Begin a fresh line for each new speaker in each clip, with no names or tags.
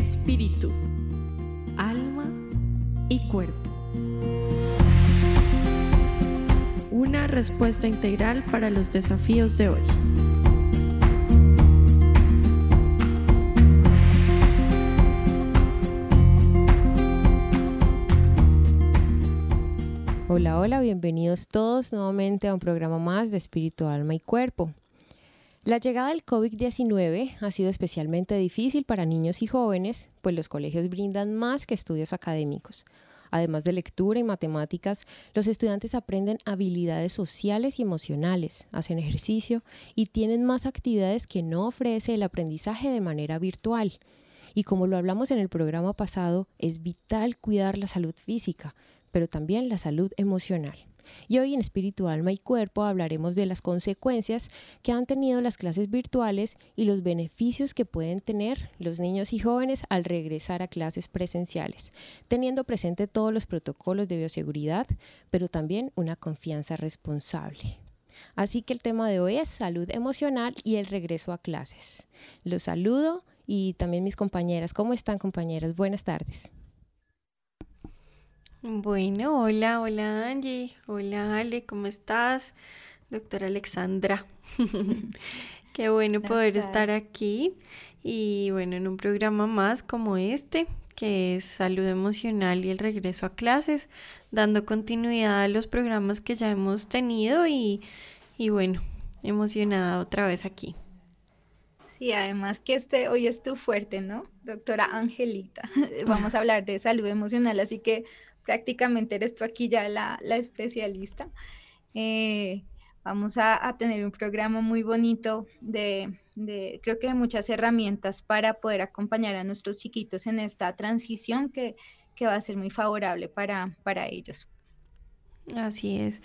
espíritu, alma y cuerpo. Una respuesta integral para los desafíos de hoy.
Hola, hola, bienvenidos todos nuevamente a un programa más de Espíritu, Alma y Cuerpo. La llegada del COVID-19 ha sido especialmente difícil para niños y jóvenes, pues los colegios brindan más que estudios académicos. Además de lectura y matemáticas, los estudiantes aprenden habilidades sociales y emocionales, hacen ejercicio y tienen más actividades que no ofrece el aprendizaje de manera virtual. Y como lo hablamos en el programa pasado, es vital cuidar la salud física, pero también la salud emocional. Y hoy en Espíritu, Alma y Cuerpo hablaremos de las consecuencias que han tenido las clases virtuales y los beneficios que pueden tener los niños y jóvenes al regresar a clases presenciales, teniendo presente todos los protocolos de bioseguridad, pero también una confianza responsable. Así que el tema de hoy es salud emocional y el regreso a clases. Los saludo y también mis compañeras. ¿Cómo están compañeras? Buenas tardes.
Bueno, hola, hola Angie, hola Ale, ¿cómo estás? Doctora Alexandra. Qué bueno poder estar aquí y bueno, en un programa más como este, que es salud emocional y el regreso a clases, dando continuidad a los programas que ya hemos tenido y, y bueno, emocionada otra vez aquí.
Sí, además que este hoy es tu fuerte, ¿no? Doctora Angelita. Vamos a hablar de salud emocional, así que prácticamente eres tú aquí ya la, especialista. Eh, vamos a, tener un programa muy bonito de, creo que de muchas herramientas para poder acompañar a nuestros chiquitos en esta transición que, va a ser muy favorable para, para ellos.
Así es.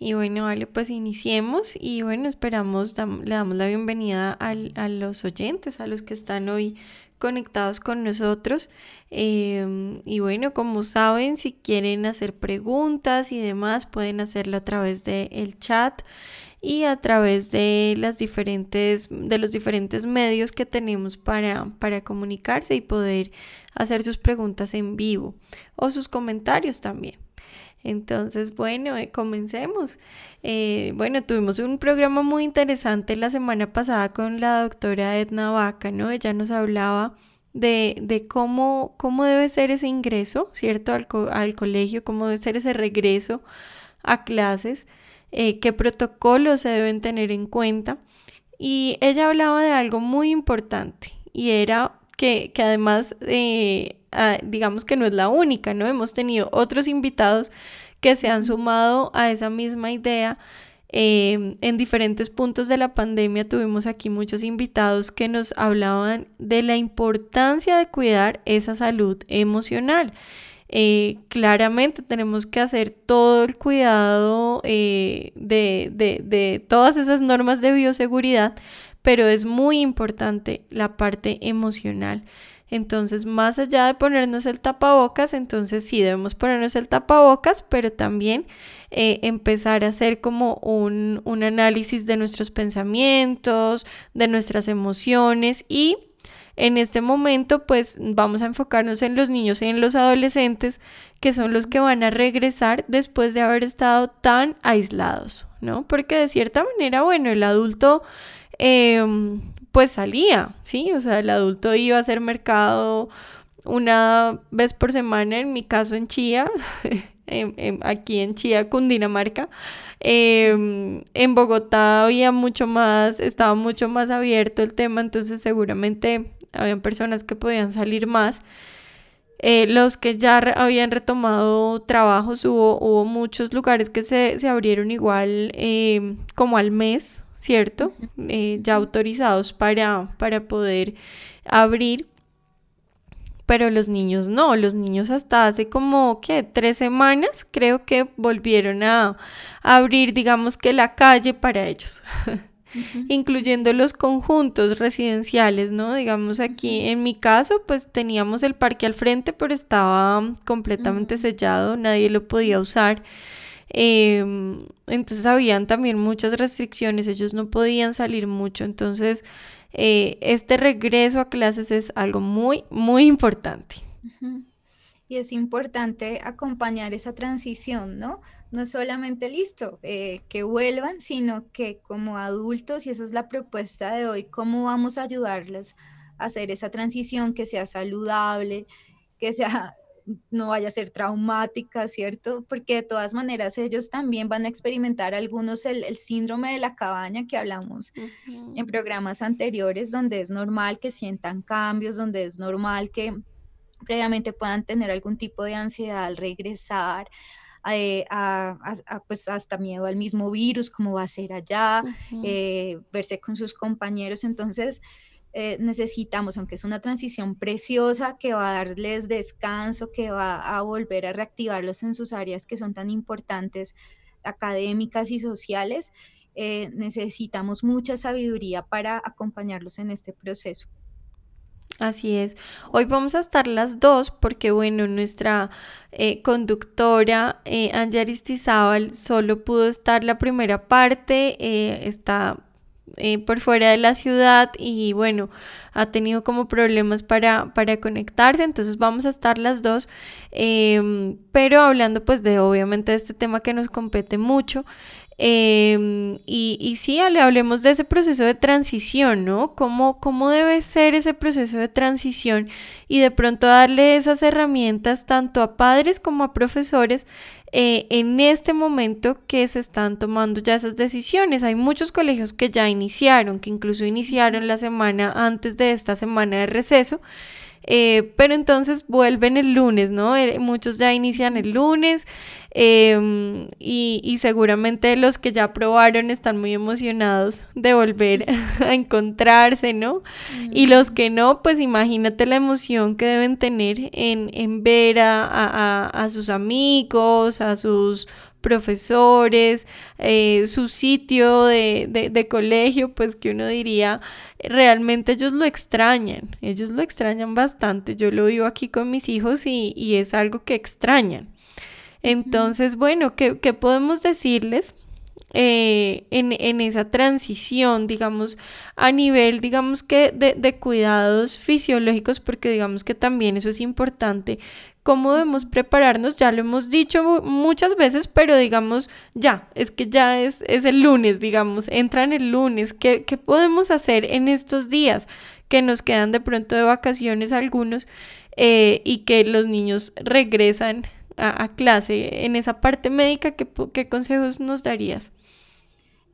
Y bueno, vale, pues iniciemos y bueno, esperamos, le damos la bienvenida a los oyentes, a los que están hoy conectados con nosotros. Em, y bueno, como saben, si quieren hacer preguntas y demás, pueden hacerlo a través del el chat y a través de las diferentes de los diferentes medios que tenemos para, para comunicarse y poder hacer sus preguntas en vivo o sus comentarios también. Entonces, bueno, eh, comencemos. Eh, bueno, tuvimos un programa muy interesante la semana pasada con la doctora Edna Vaca, ¿no? Ella nos hablaba de, de cómo, cómo debe ser ese ingreso, ¿cierto? Al, al, colegio, cómo debe ser ese regreso a clases, eh, qué protocolos se deben tener en cuenta. Y ella hablaba de algo muy importante y era que, que además digamos que no es la única, ¿no? Hemos tenido otros invitados que se han sumado a esa misma idea. Em, en diferentes puntos de la pandemia tuvimos aquí muchos invitados que nos hablaban de la importancia de cuidar esa salud emocional. Eh, claramente tenemos que hacer todo el cuidado eh, de, de todas esas normas de bioseguridad, pero es muy importante la parte emocional. Entonces, más allá de ponernos el tapabocas, entonces sí debemos ponernos el tapabocas, pero también eh, empezar a hacer como un, un análisis de nuestros pensamientos, de nuestras emociones y en este momento, pues vamos a enfocarnos en los niños y en los adolescentes, que son los que van a regresar después de haber estado tan aislados, ¿no? Porque de cierta manera, bueno, el adulto em, pues salía, ¿sí? O sea, el adulto iba a hacer mercado una vez por semana, en mi caso en Chía, aquí en Chía, Cundinamarca. Em, en Bogotá había mucho más, estaba mucho más abierto el tema, entonces seguramente habían personas que podían salir más. Eh, los que ya habían retomado trabajos, hubo, muchos lugares que se, se abrieron igual em, como al mes, ¿cierto? Eh, ya autorizados para, para poder abrir. Pero los niños no, los niños hasta hace como que tres semanas creo que volvieron a, abrir, digamos que la calle para ellos. incluyendo los conjuntos residenciales, ¿no? Digamos aquí, en mi caso, pues teníamos el parque al frente, pero estaba completamente sellado, nadie lo podía usar. Em, entonces habían también muchas restricciones, ellos no podían salir mucho. Entonces, eh, este regreso a clases es algo muy, muy importante.
Y es importante acompañar esa transición, ¿no? No solamente listo, eh, que vuelvan, sino que como adultos, y esa es la propuesta de hoy, cómo vamos a ayudarlos a hacer esa transición que sea saludable, que sea no vaya a ser traumática, ¿cierto? Porque de todas maneras ellos también van a experimentar algunos el, síndrome de la cabaña que hablamos en programas anteriores, donde es normal que sientan cambios, donde es normal que previamente puedan tener algún tipo de ansiedad al regresar. Eh, a, pues hasta miedo al mismo virus, cómo va a ser allá, eh, verse con sus compañeros. Entonces, eh, necesitamos, aunque es una transición preciosa que va a darles descanso, que va a volver a reactivarlos en sus áreas que son tan importantes, académicas y sociales, eh, necesitamos mucha sabiduría para acompañarlos en este proceso.
Así es. Hoy vamos a estar las dos porque, bueno, nuestra eh, conductora eh, Aristizábal solo pudo estar la primera parte, está eh, por fuera de la ciudad y bueno, ha tenido como problemas para, para conectarse, entonces vamos a estar las dos, em, pero hablando pues de obviamente este tema que nos compete mucho. Em, y, y, sí, le hablemos de ese proceso de transición, ¿no? ¿Cómo, ¿Cómo debe ser ese proceso de transición? Y de pronto darle esas herramientas tanto a padres como a profesores eh, en este momento que se están tomando ya esas decisiones. Hay muchos colegios que ya iniciaron, que incluso iniciaron la semana antes de esta semana de receso. Eh, pero entonces vuelven el lunes, ¿no? Eh, muchos ya inician el lunes em, y, seguramente los que ya probaron están muy emocionados de volver a encontrarse, ¿no? Y los que no, pues imagínate la emoción que deben tener en, ver a sus amigos, a sus profesores, eh, su sitio de, colegio, pues que uno diría, realmente ellos lo extrañan, ellos lo extrañan bastante. Yo lo vivo aquí con mis hijos y, es algo que extrañan. Entonces, bueno, ¿qué, podemos decirles? Eh, en, en, esa transición, digamos, a nivel, digamos que de, de, cuidados fisiológicos, porque digamos que también eso es importante, cómo debemos prepararnos, ya lo hemos dicho muchas veces, pero digamos, ya, es que ya es, es el lunes, digamos, entran el lunes, ¿Qué, ¿qué podemos hacer en estos días que nos quedan de pronto de vacaciones algunos eh, y que los niños regresan a, clase? En esa parte médica, ¿qué, ¿qué consejos nos darías?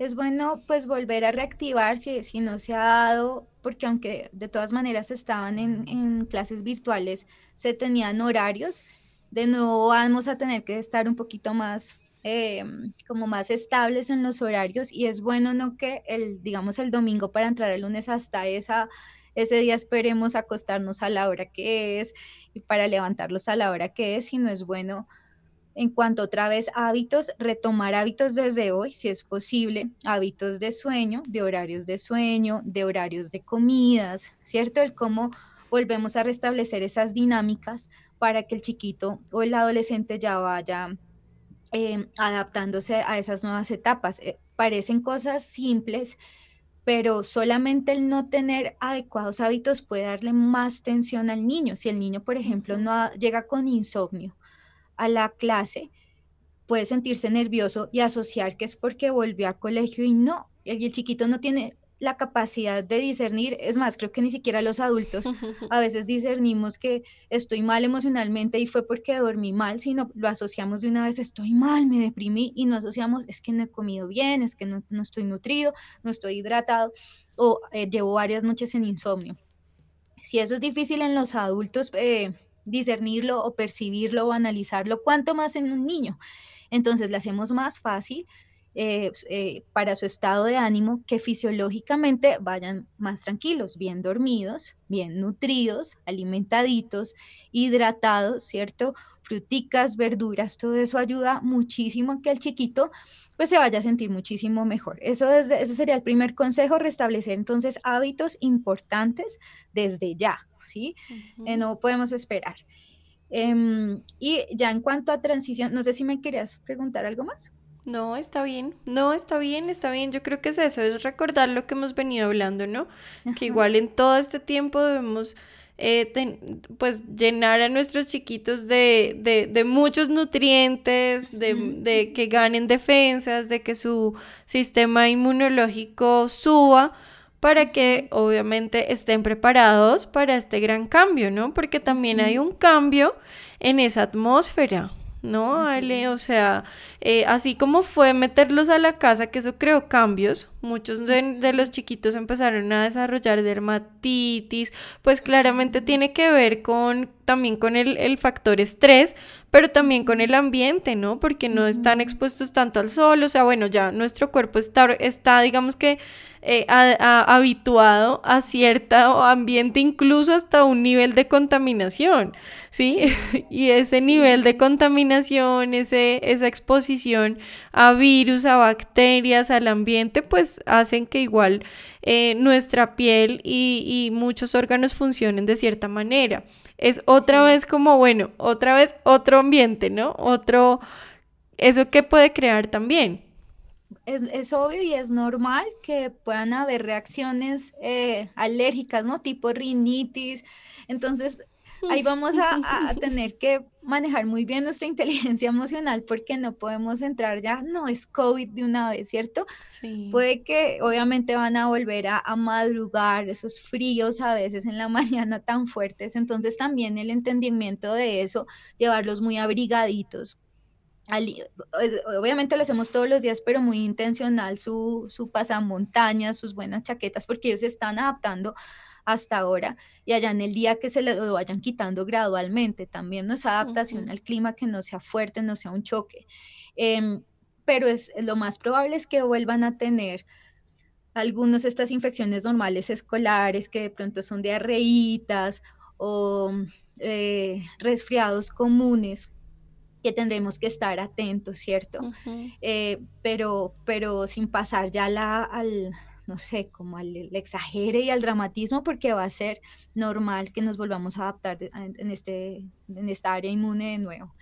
es bueno pues volver a reactivar si, si, no se ha dado, porque aunque de todas maneras estaban en, clases virtuales, se tenían horarios, de nuevo vamos a tener que estar un poquito más em, como más estables en los horarios y es bueno no que el digamos el domingo para entrar el lunes hasta esa ese día esperemos acostarnos a la hora que es y para levantarlos a la hora que es, sino es bueno en cuanto otra vez hábitos, retomar hábitos desde hoy, si es posible, hábitos de sueño, de horarios de sueño, de horarios de comidas, ¿cierto? El cómo volvemos a restablecer esas dinámicas para que el chiquito o el adolescente ya vaya em, adaptándose a esas nuevas etapas. Eh, parecen cosas simples, pero solamente el no tener adecuados hábitos puede darle más tensión al niño. Si el niño, por ejemplo, no llega con insomnio, a la clase, puede sentirse nervioso y asociar que es porque volvió a colegio y no, y el chiquito no tiene la capacidad de discernir, es más, creo que ni siquiera los adultos a veces discernimos que estoy mal emocionalmente y fue porque dormí mal, sino lo asociamos de una vez, estoy mal, me deprimí y no asociamos, es que no he comido bien, es que no, estoy nutrido, no estoy hidratado o eh, llevo varias noches en insomnio. Si eso es difícil en los adultos, eh, discernirlo o percibirlo o analizarlo, cuanto más en un niño. Entonces le hacemos más fácil eh, eh, para su estado de ánimo que fisiológicamente vayan más tranquilos, bien dormidos, bien nutridos, alimentaditos, hidratados, ¿cierto? Fruticas, verduras, todo eso ayuda muchísimo a que el chiquito pues se vaya a sentir muchísimo mejor. Eso desde, ese sería el primer consejo, restablecer entonces hábitos importantes desde ya, ¿sí? Eh, no podemos esperar. Em, y ya en cuanto a transición, no sé si me querías preguntar algo más.
No, está bien, no, está bien, está bien. Yo creo que es eso, es recordar lo que hemos venido hablando, ¿no? Que igual en todo este tiempo debemos eh, pues llenar a nuestros chiquitos de, de, muchos nutrientes, de, de, que ganen defensas, de que su sistema inmunológico suba para que obviamente estén preparados para este gran cambio, ¿no? Porque también hay un cambio en esa atmósfera. ¿no? Ale, o sea, eh, así como fue meterlos a la casa, que eso creó cambios, muchos de, los chiquitos empezaron a desarrollar dermatitis, pues claramente tiene que ver con también con el, el factor estrés, pero también con el ambiente, ¿no? Porque no están expuestos tanto al sol, o sea, bueno, ya nuestro cuerpo está, está digamos que eh, habituado a cierto ambiente, incluso hasta un nivel de contaminación, ¿sí? y ese nivel de contaminación, ese, esa exposición a virus, a bacterias, al ambiente, pues hacen que igual eh, nuestra piel y, muchos órganos funcionen de cierta manera. Es otra vez como, bueno, otra vez otro ambiente, ¿no? Otro, eso que puede crear también
es, obvio y es normal que puedan haber reacciones eh, alérgicas, ¿no? Tipo rinitis. Entonces, ahí vamos a, tener que manejar muy bien nuestra inteligencia emocional porque no podemos entrar ya, no es COVID de una vez, ¿cierto? Sí. Puede que obviamente van a volver a, a, madrugar, esos fríos a veces en la mañana tan fuertes, entonces también el entendimiento de eso, llevarlos muy abrigaditos, obviamente lo hacemos todos los días, pero muy intencional su, su pasamontañas, sus buenas chaquetas, porque ellos se están adaptando hasta ahora y allá en el día que se lo vayan quitando gradualmente también, ¿no? Esa adaptación al clima que no sea fuerte, no sea un choque. Em, pero es, lo más probable es que vuelvan a tener algunos estas infecciones normales escolares que de pronto son diarreitas o eh, resfriados comunes que tendremos que estar atentos, ¿cierto? Eh, pero, pero sin pasar ya la, al, no sé, como al, exagere y al dramatismo, porque va a ser normal que nos volvamos a adaptar en, este, en esta área inmune de nuevo.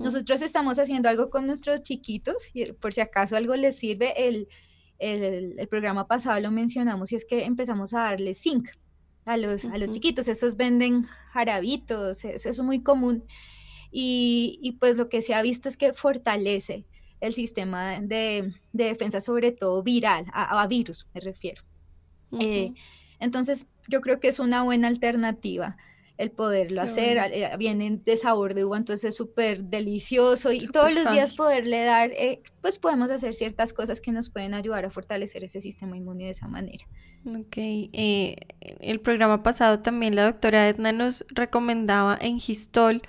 Nosotros estamos haciendo algo con nuestros chiquitos, y por si acaso algo les sirve, el, el, el programa pasado lo mencionamos, y es que empezamos a darle zinc a los, a los chiquitos, esos venden jarabitos, eso es muy común y, pues lo que se ha visto es que fortalece el sistema de, defensa, sobre todo viral, a, virus me refiero. Eh, entonces, yo creo que es una buena alternativa el poderlo hacer. Eh, vienen de sabor de uva, entonces es súper delicioso y todos los días poderle dar, eh, pues podemos hacer ciertas cosas que nos pueden ayudar a fortalecer ese sistema inmune de esa manera.
Ok, eh, el programa pasado también la doctora Edna nos recomendaba en Gistol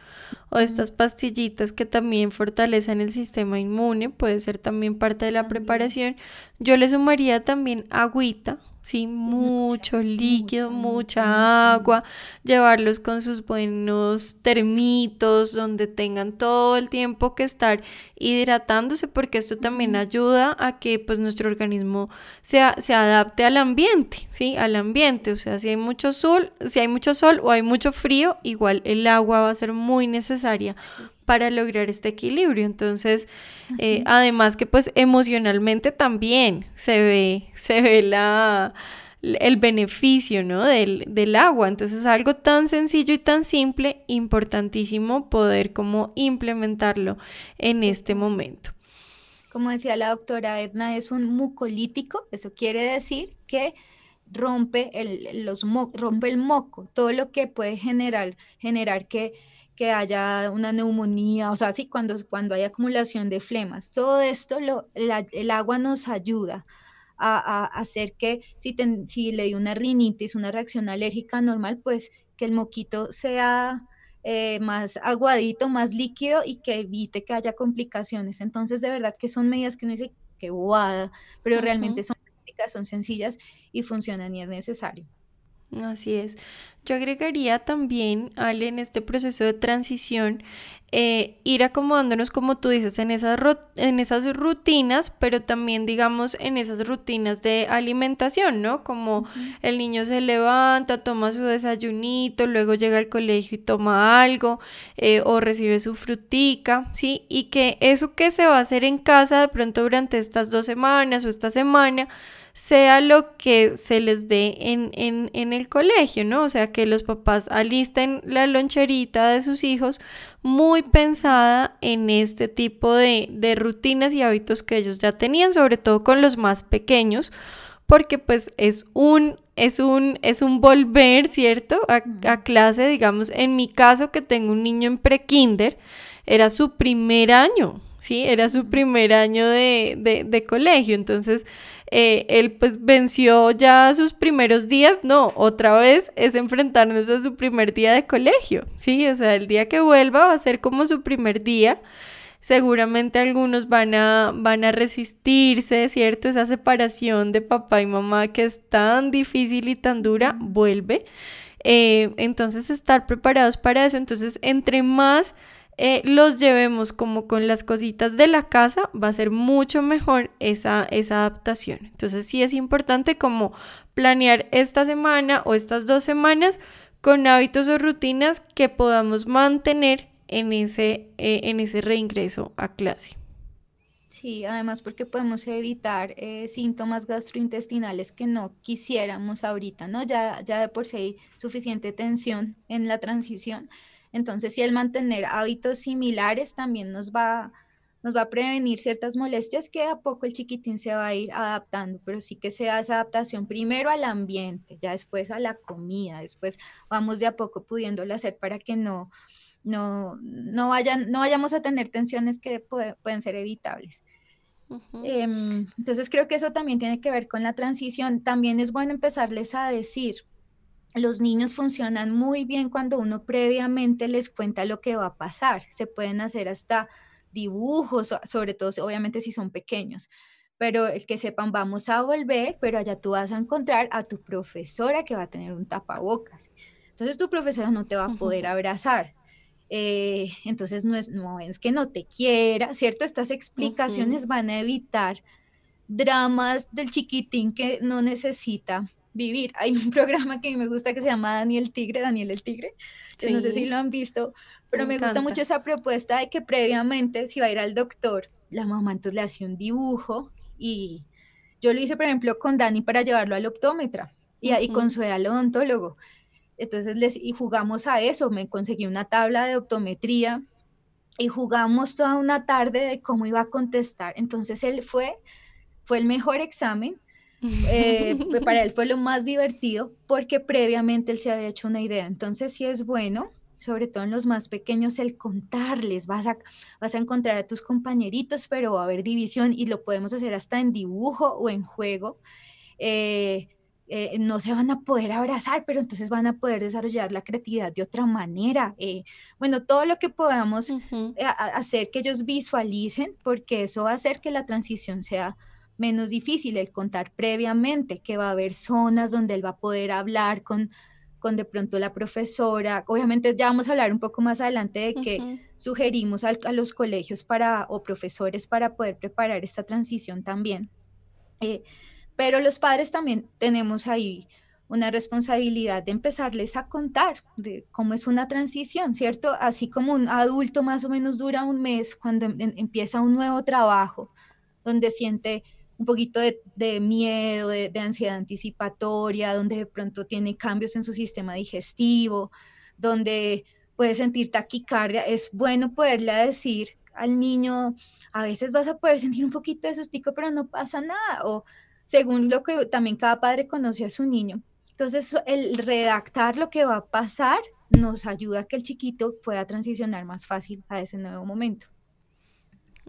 o estas pastillitas que también fortalecen el sistema inmune, puede ser también parte de la preparación. Yo le sumaría también agüita ¿sí? Mucho líquido, mucha agua, llevarlos con sus buenos termitos donde tengan todo el tiempo que estar hidratándose porque esto también ayuda a que pues nuestro organismo se, se adapte al ambiente, ¿sí? Al ambiente, o sea, si hay mucho sol, si hay mucho sol o hay mucho frío, igual el agua va a ser muy necesaria para lograr este equilibrio. Entonces, eh, además que pues emocionalmente también se ve, se ve la, el beneficio, ¿no? Del, del agua. Entonces, algo tan sencillo y tan simple, importantísimo poder como implementarlo en este momento.
Como decía la doctora Edna, es un mucolítico, eso quiere decir que rompe el, los rompe el moco, todo lo que puede generar, generar que que haya una neumonía, o sea, sí, cuando, cuando hay acumulación de flemas. Todo esto, lo, el agua nos ayuda a, hacer que si, si le dio una rinitis, una reacción alérgica normal, pues que el moquito sea eh, más aguadito, más líquido y que evite que haya complicaciones. Entonces, de verdad que son medidas que uno dice que bobada, pero realmente son son sencillas y funcionan y es necesario.
Así es. Yo agregaría también, Ale, en este proceso de transición, eh, ir acomodándonos, como tú dices, en esas, en esas rutinas, pero también, digamos, en esas rutinas de alimentación, ¿no? Como el niño se levanta, toma su desayunito, luego llega al colegio y toma algo, eh, o recibe su frutica, ¿sí? Y que eso que se va a hacer en casa de pronto durante estas dos semanas o esta semana, sea lo que se les dé en, en, en, el colegio, ¿no? O sea, que los papás alisten la loncherita de sus hijos muy pensada en este tipo de, de rutinas y hábitos que ellos ya tenían, sobre todo con los más pequeños, porque pues es un, es un, es un volver, ¿cierto? A, a clase, digamos, en mi caso que tengo un niño en prekinder, era su primer año, ¿sí? Era su primer año de, de, de colegio, entonces eh, él pues venció ya sus primeros días, no, otra vez es enfrentarnos a su primer día de colegio, ¿sí? O sea, el día que vuelva va a ser como su primer día. Seguramente algunos van a, van a resistirse, ¿cierto? Esa separación de papá y mamá que es tan difícil y tan dura, vuelve. Eh, entonces, estar preparados para eso. Entonces, entre más eh, los llevemos como con las cositas de la casa, va a ser mucho mejor esa, esa adaptación. Entonces sí es importante como planear esta semana o estas dos semanas con hábitos o rutinas que podamos mantener en ese, eh, en ese reingreso a clase.
Sí, además porque podemos evitar eh, síntomas gastrointestinales que no quisiéramos ahorita, ¿no? Ya, ya de por sí hay suficiente tensión en la transición entonces, si el mantener hábitos similares también nos va, nos va a prevenir ciertas molestias que a poco el chiquitín se va a ir adaptando, pero sí que sea esa adaptación primero al ambiente, ya después a la comida, después vamos de a poco pudiéndolo hacer para que no, no, no, vayan, no vayamos a tener tensiones que pueden ser evitables. Em, entonces creo que eso también tiene que ver con la transición. También es bueno empezarles a decir, los niños funcionan muy bien cuando uno previamente les cuenta lo que va a pasar. Se pueden hacer hasta dibujos, sobre todo obviamente si son pequeños, pero el que sepan vamos a volver, pero allá tú vas a encontrar a tu profesora que va a tener un tapabocas. Entonces tu profesora no te va a poder abrazar. Eh, entonces no es, no es que no te quiera, ¿cierto? Estas explicaciones van a evitar dramas del chiquitín que no necesita vivir. Hay un programa que a mí me gusta que se llama Daniel Tigre, Daniel el Tigre, no sé si lo han visto, pero me, gusta mucho esa propuesta de que previamente si va a ir al doctor, la mamá entonces le hace un dibujo y yo lo hice, por ejemplo, con Dani para llevarlo al optómetra y, ahí con su al odontólogo. Entonces les, y jugamos a eso, me conseguí una tabla de optometría y jugamos toda una tarde de cómo iba a contestar. Entonces él fue, fue el mejor examen eh, para él fue lo más divertido porque previamente él se había hecho una idea. Entonces sí es bueno, sobre todo en los más pequeños, el contarles. Vas a, vas a encontrar a tus compañeritos, pero va a haber división y lo podemos hacer hasta en dibujo o en juego. Eh, eh, no se van a poder abrazar, pero entonces van a poder desarrollar la creatividad de otra manera. bueno, todo lo que podamos hacer que ellos visualicen, porque eso va a hacer que la transición sea menos difícil el contar previamente que va a haber zonas donde él va a poder hablar con, con de pronto la profesora. Obviamente ya vamos a hablar un poco más adelante de que sugerimos a, los colegios para, o profesores para poder preparar esta transición también. Eh, pero los padres también tenemos ahí una responsabilidad de empezarles a contar de cómo es una transición, ¿cierto? Así como un adulto más o menos dura un mes cuando em, empieza un nuevo trabajo, donde siente un poquito de, miedo, de, ansiedad anticipatoria, donde de pronto tiene cambios en su sistema digestivo, donde puede sentir taquicardia, es bueno poderle decir al niño, a veces vas a poder sentir un poquito de sustico, pero no pasa nada, o según lo que también cada padre conoce a su niño. Entonces, el redactar lo que va a pasar nos ayuda a que el chiquito pueda transicionar más fácil a ese nuevo momento.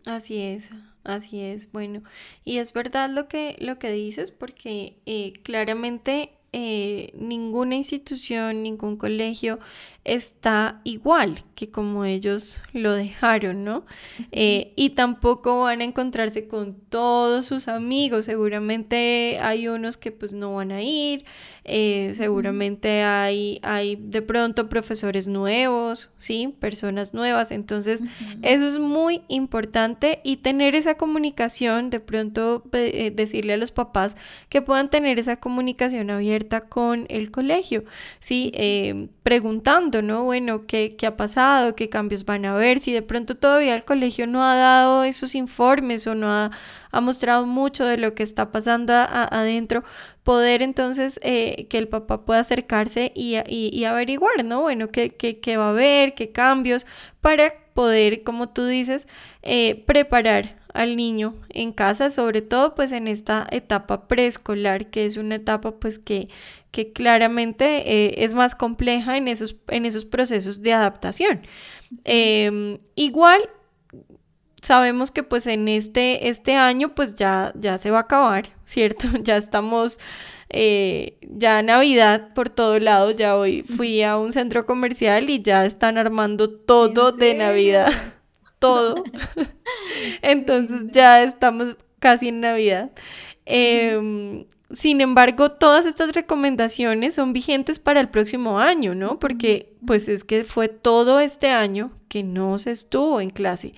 Así es, así es. Bueno, y es verdad lo que, lo que dices porque eh, claramente eh, ninguna institución, ningún colegio está igual que como ellos lo dejaron, ¿no? Eh, y tampoco van a encontrarse con todos sus amigos, seguramente hay unos que pues no van a ir, eh, seguramente hay, hay de pronto profesores nuevos, ¿sí? Personas nuevas, entonces eso es muy importante. Y tener esa comunicación, de pronto eh, decirle a los papás que puedan tener esa comunicación abierta con el colegio, ¿sí? preguntando ¿no? Bueno, ¿qué, ¿qué, ha pasado? ¿Qué cambios van a haber? Si de pronto todavía el colegio no ha dado esos informes o no ha, ha mostrado mucho de lo que está pasando adentro, poder entonces eh, que el papá pueda acercarse y, y, averiguar, ¿no? Bueno, ¿qué, qué, qué, va a haber? ¿Qué cambios? Para poder, como tú dices, eh, preparar al niño en casa, sobre todo pues en esta etapa preescolar, que es una etapa pues que, que claramente eh, es más compleja en esos, en esos procesos de adaptación. Em, igual sabemos que pues en este, este año pues ya, ya se va a acabar, ¿cierto? Ya estamos... Eh, ya Navidad por todo lado, ya hoy fui a un centro comercial y ya están armando todo de Navidad todo. Entonces ya estamos casi en Navidad. Em, sin embargo, todas estas recomendaciones son vigentes para el próximo año, ¿no? Porque pues es que fue todo este año que no se estuvo en clase,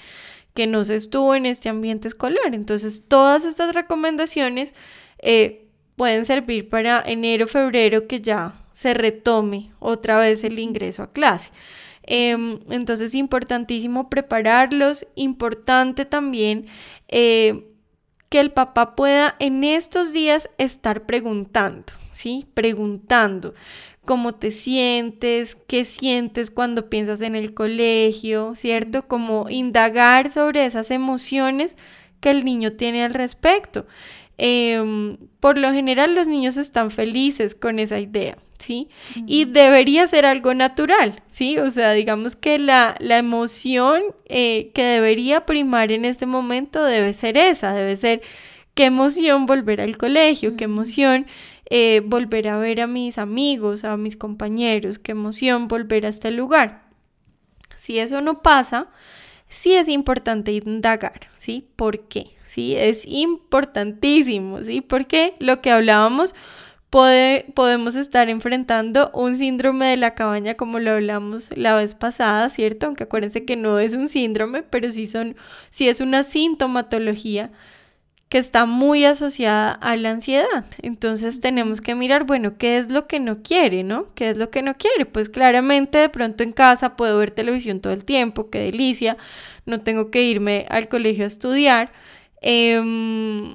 que no se estuvo en este ambiente escolar. Entonces, todas estas recomendaciones eh, pueden servir para enero, febrero, que ya se retome otra vez el ingreso a clase. Em, entonces, importantísimo prepararlos, importante también eh, que el papá pueda en estos días estar preguntando, ¿sí? Preguntando cómo te sientes, qué sientes cuando piensas en el colegio, ¿cierto? Como indagar sobre esas emociones que el niño tiene al respecto. Em, por lo general los niños están felices con esa idea, ¿sí? Y debería ser algo natural, ¿sí? O sea, digamos que la, la emoción eh, que debería primar en este momento debe ser esa, debe ser qué emoción volver al colegio, qué emoción eh, volver a ver a mis amigos, a mis compañeros, qué emoción volver a este lugar. Si eso no pasa, sí es importante indagar, ¿sí? ¿Por qué? Sí, es importantísimo, ¿sí? Porque lo que hablábamos podemos estar enfrentando un síndrome de la cabaña como lo hablamos la vez pasada, ¿cierto? Aunque acuérdense que no es un síndrome, pero sí, son, sí es una sintomatología que está muy asociada a la ansiedad. Entonces tenemos que mirar, bueno, ¿qué es lo que no quiere, no? ¿Qué es lo que no quiere? Pues claramente de pronto en casa puedo ver televisión todo el tiempo, qué delicia, no tengo que irme al colegio a estudiar. Em,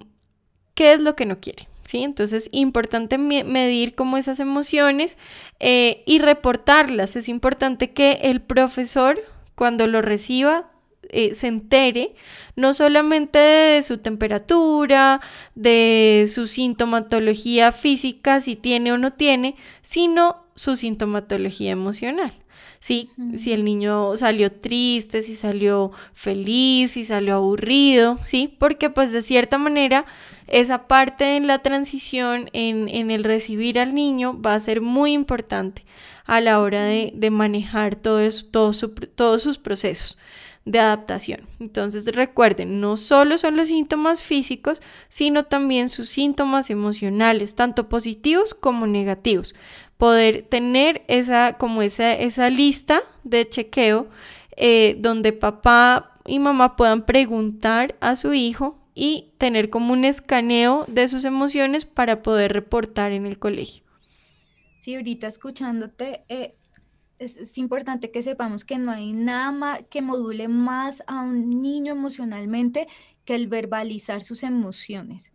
¿Qué es lo que no quiere? ¿Sí? Entonces, importante medir como esas emociones eh, y reportarlas. Es importante que el profesor, cuando lo reciba, eh, se entere no solamente de su temperatura, de su sintomatología física, si tiene o no tiene, sino su sintomatología emocional. ¿Sí? Si el niño salió triste, si salió feliz, si salió aburrido, ¿sí? Porque pues de cierta manera esa parte en la transición, en, el recibir al niño, va a ser muy importante a la hora de, manejar todo todos sus procesos de adaptación. Entonces recuerden, no solo son los síntomas físicos, sino también sus síntomas emocionales, tanto positivos como negativos poder tener esa, como esa, esa lista de chequeo eh, donde papá y mamá puedan preguntar a su hijo y tener como un escaneo de sus emociones para poder reportar en el colegio.
Sí, ahorita escuchándote, eh, es, importante que sepamos que no hay nada más que module más a un niño emocionalmente que el verbalizar sus emociones.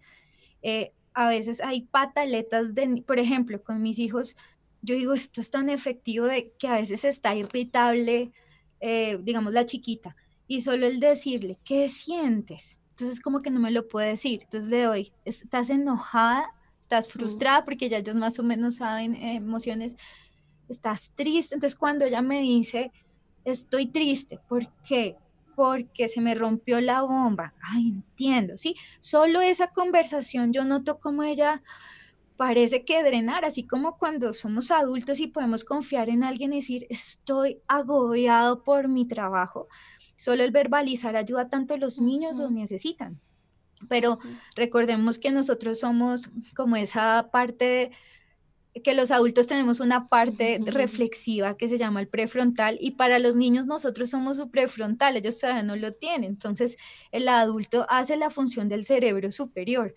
Eh, a veces hay pataletas de, por ejemplo, con mis hijos, yo digo, esto es tan efectivo de que a veces está irritable, eh, digamos, la chiquita, y solo el decirle, ¿qué sientes? Entonces como que no me lo puede decir. Entonces le doy, ¿estás enojada? ¿Estás frustrada? Porque ya ellos más o menos saben eh, emociones. ¿Estás triste? Entonces cuando ella me dice, estoy triste, ¿por qué? porque se me rompió la bomba. Ay, entiendo, ¿sí? Solo esa conversación yo noto como ella parece que drenar, así como cuando somos adultos y podemos confiar en alguien y decir, estoy agobiado por mi trabajo. Solo el verbalizar ayuda tanto a los niños lo necesitan. Pero recordemos que nosotros somos como esa parte que los adultos tenemos una parte reflexiva que se llama el prefrontal y para los niños nosotros somos su prefrontal, ellos todavía no lo tienen. Entonces el adulto hace la función del cerebro superior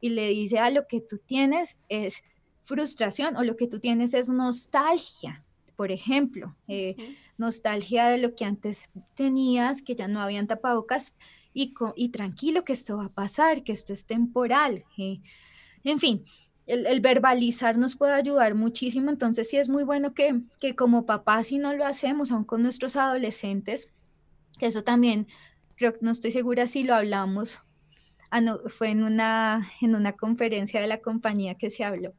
y le dice, a ah, lo que tú tienes es frustración o lo que tú tienes es nostalgia, por ejemplo, eh, nostalgia de lo que antes tenías, que ya no habían tapabocas, y, y tranquilo que esto va a pasar, que esto es temporal. Eh. En fin, el, verbalizar nos puede ayudar muchísimo, entonces sí es muy bueno que, que como papás, si no lo hacemos, aún con nuestros adolescentes, que eso también, creo que no estoy segura si lo hablamos fue en una, en una conferencia de la compañía que se habló,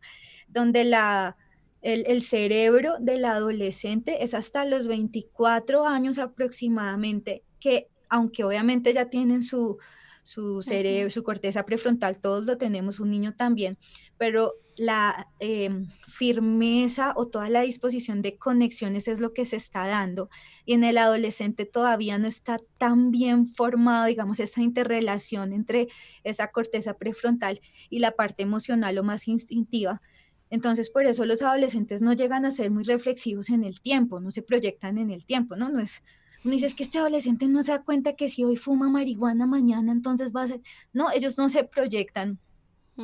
donde la, el, cerebro del adolescente es hasta los 24 años aproximadamente, que aunque obviamente ya tienen su, su cerebro, su corteza prefrontal, todos lo tenemos, un niño también, pero la em, firmeza o toda la disposición de conexiones es lo que se está dando y en el adolescente todavía no está tan bien formado, digamos, esa interrelación entre esa corteza prefrontal y la parte emocional o más instintiva. Entonces, por eso los adolescentes no llegan a ser muy reflexivos en el tiempo, no se proyectan en el tiempo, ¿no? No es, no dices que este adolescente no se da cuenta que si hoy fuma marihuana mañana, entonces va a ser, no, ellos no se proyectan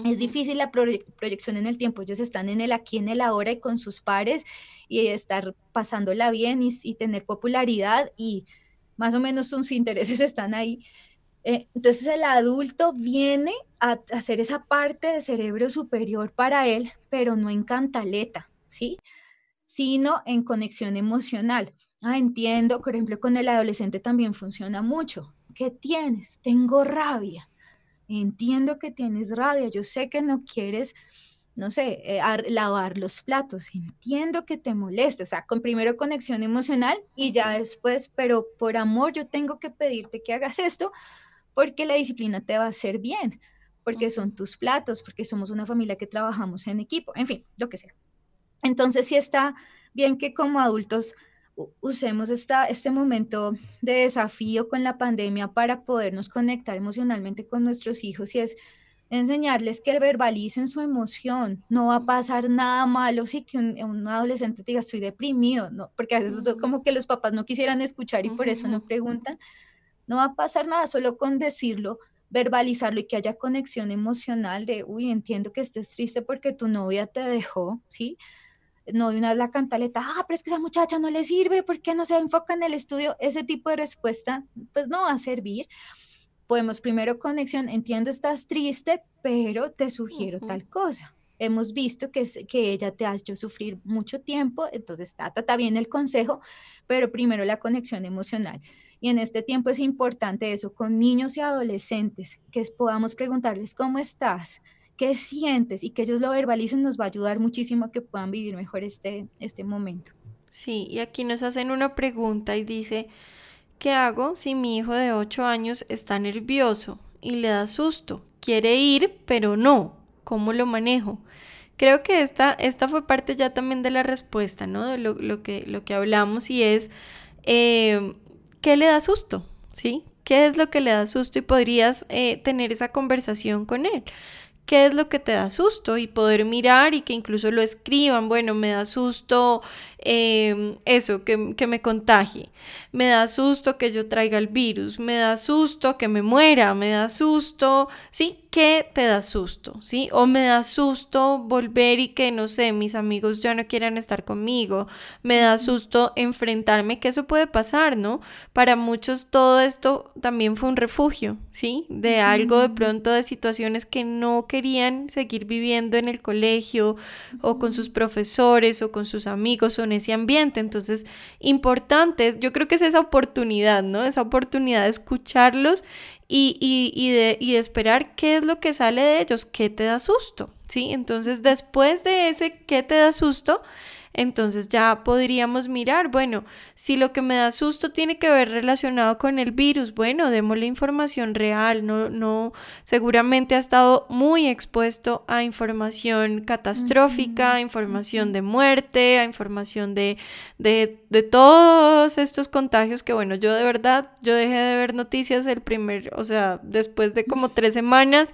es difícil la proyección en el tiempo. Ellos están en el aquí, en el ahora y con sus pares y estar pasándola bien y, tener popularidad y más o menos sus intereses están ahí. Eh, entonces el adulto viene a, hacer esa parte de cerebro superior para él, pero no en cantaleta, ¿sí? Sino en conexión emocional. Ah, entiendo, por ejemplo, con el adolescente también funciona mucho. ¿Qué tienes? Tengo rabia entiendo que tienes rabia, yo sé que no quieres, no sé, eh, lavar los platos, entiendo que te moleste, o sea, con primero conexión emocional y ya después, pero por amor yo tengo que pedirte que hagas esto porque la disciplina te va a hacer bien, porque son tus platos, porque somos una familia que trabajamos en equipo, en fin, lo que sea. Entonces sí está bien que como adultos usemos esta, este momento de desafío con la pandemia para podernos conectar emocionalmente con nuestros hijos y es enseñarles que verbalicen su emoción. No va a pasar nada malo si que un, adolescente diga estoy deprimido, ¿no? porque a veces como que los papás no quisieran escuchar y por eso no preguntan. No va a pasar nada solo con decirlo, verbalizarlo y que haya conexión emocional de, uy, entiendo que estés triste porque tu novia te dejó, ¿sí? No de una la cantaleta, ah, pero es que esa muchacha no le sirve, ¿por qué no se enfoca en el estudio? Ese tipo de respuesta, pues no va a servir. Podemos primero conexión, entiendo, estás triste, pero te sugiero tal cosa. Hemos visto que, que ella te ha hecho sufrir mucho tiempo, entonces está, está bien el consejo, pero primero la conexión emocional. Y en este tiempo es importante eso, con niños y adolescentes, que podamos preguntarles, ¿cómo estás? Qué sientes y que ellos lo verbalicen nos va a ayudar muchísimo a que puedan vivir mejor este, este momento.
Sí, y aquí nos hacen una pregunta y dice, ¿qué hago si mi hijo de 8 años está nervioso y le da susto? Quiere ir, pero no. ¿Cómo lo manejo? Creo que esta, esta fue parte ya también de la respuesta, ¿no? De lo, que, lo que hablamos y es, eh, ¿qué le da susto? ¿Sí? ¿Qué es lo que le da susto? Y podrías eh, tener esa conversación con él qué es lo que te da susto y poder mirar y que incluso lo escriban, bueno, me da susto Em, eso, que, que, me contagie. Me da susto que yo traiga el virus, me da susto que me muera, me da susto, ¿sí? ¿Qué te da susto? ¿Sí? O me da susto volver y que, no sé, mis amigos ya no quieran estar conmigo, me da susto enfrentarme, que eso puede pasar, ¿no? Para muchos todo esto también fue un refugio, ¿sí? De algo de pronto, de situaciones que no querían seguir viviendo en el colegio o con sus profesores o con sus amigos o ese ambiente. Entonces, importante, yo creo que es esa oportunidad, ¿no? Esa oportunidad de escucharlos y, y, de, y de esperar qué es lo que sale de ellos, qué te da susto, ¿sí? Entonces, después de ese qué te da susto, entonces ya podríamos mirar, bueno, si lo que me da susto tiene que ver relacionado con el virus, bueno, démosle información real, no, no, seguramente ha estado muy expuesto a información catastrófica, a información de muerte, a información de, de, de todos estos contagios que, bueno, yo de verdad, yo dejé de ver noticias el primer, o sea, después de como tres semanas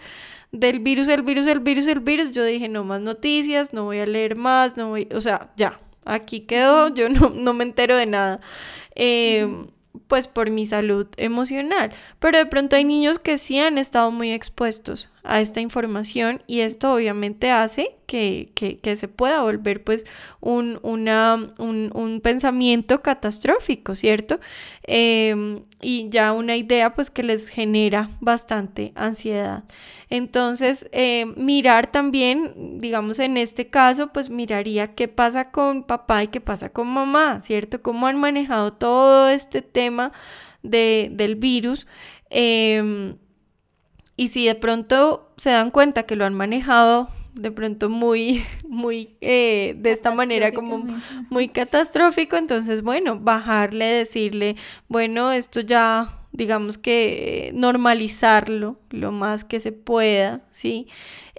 del virus, el virus, el virus, el virus, yo dije, no más noticias, no voy a leer más, no voy, o sea, ya, aquí quedó, yo no, no me entero de nada. Eh, pues por mi salud emocional. Pero de pronto hay niños que sí han estado muy expuestos a esta información y esto obviamente hace que, se pueda volver pues un, una, un, pensamiento catastrófico, ¿cierto? Em, y ya una idea pues que les genera bastante ansiedad. Entonces, eh, mirar también, digamos en este caso, pues miraría qué pasa con papá y qué pasa con mamá, ¿cierto? Cómo han manejado todo este tema de, del virus. Em, y si de pronto se dan cuenta que lo han manejado de pronto muy, muy, eh, de esta manera como muy catastrófico, entonces, bueno, bajarle, decirle, bueno, esto ya, digamos que normalizarlo lo más que se pueda, ¿sí?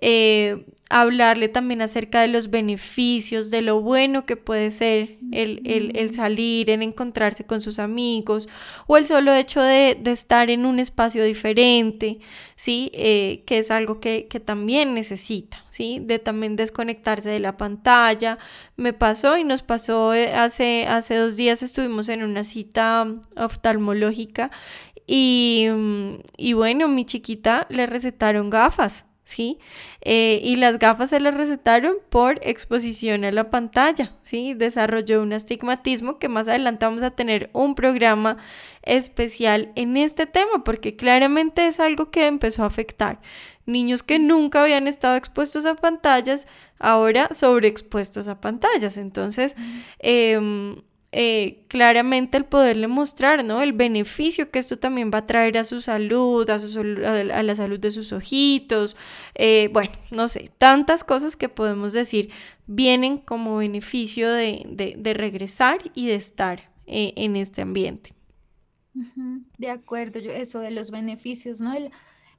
Eh, hablarle también acerca de los beneficios, de lo bueno que puede ser el, el, salir, el encontrarse con sus amigos o el solo hecho de, de estar en un espacio diferente, ¿sí? Eh, que es algo que, que, también necesita, ¿sí? De también desconectarse de la pantalla. Me pasó y nos pasó eh, hace, hace dos días, estuvimos en una cita oftalmológica y, y bueno, mi chiquita le recetaron gafas. ¿Sí? Eh, y las gafas se le recetaron por exposición a la pantalla, ¿sí? Desarrolló un astigmatismo que más adelante vamos a tener un programa especial en este tema, porque claramente es algo que empezó a afectar. Niños que nunca habían estado expuestos a pantallas, ahora sobreexpuestos a pantallas. Entonces, eh, claramente el poderle mostrar, ¿no? El beneficio que esto también va a traer a su salud, a, su, a la salud de sus ojitos, eh, bueno, no sé, tantas cosas que podemos decir vienen como beneficio de, de, regresar y de estar eh, en este ambiente.
De acuerdo, yo, eso de los beneficios, ¿no?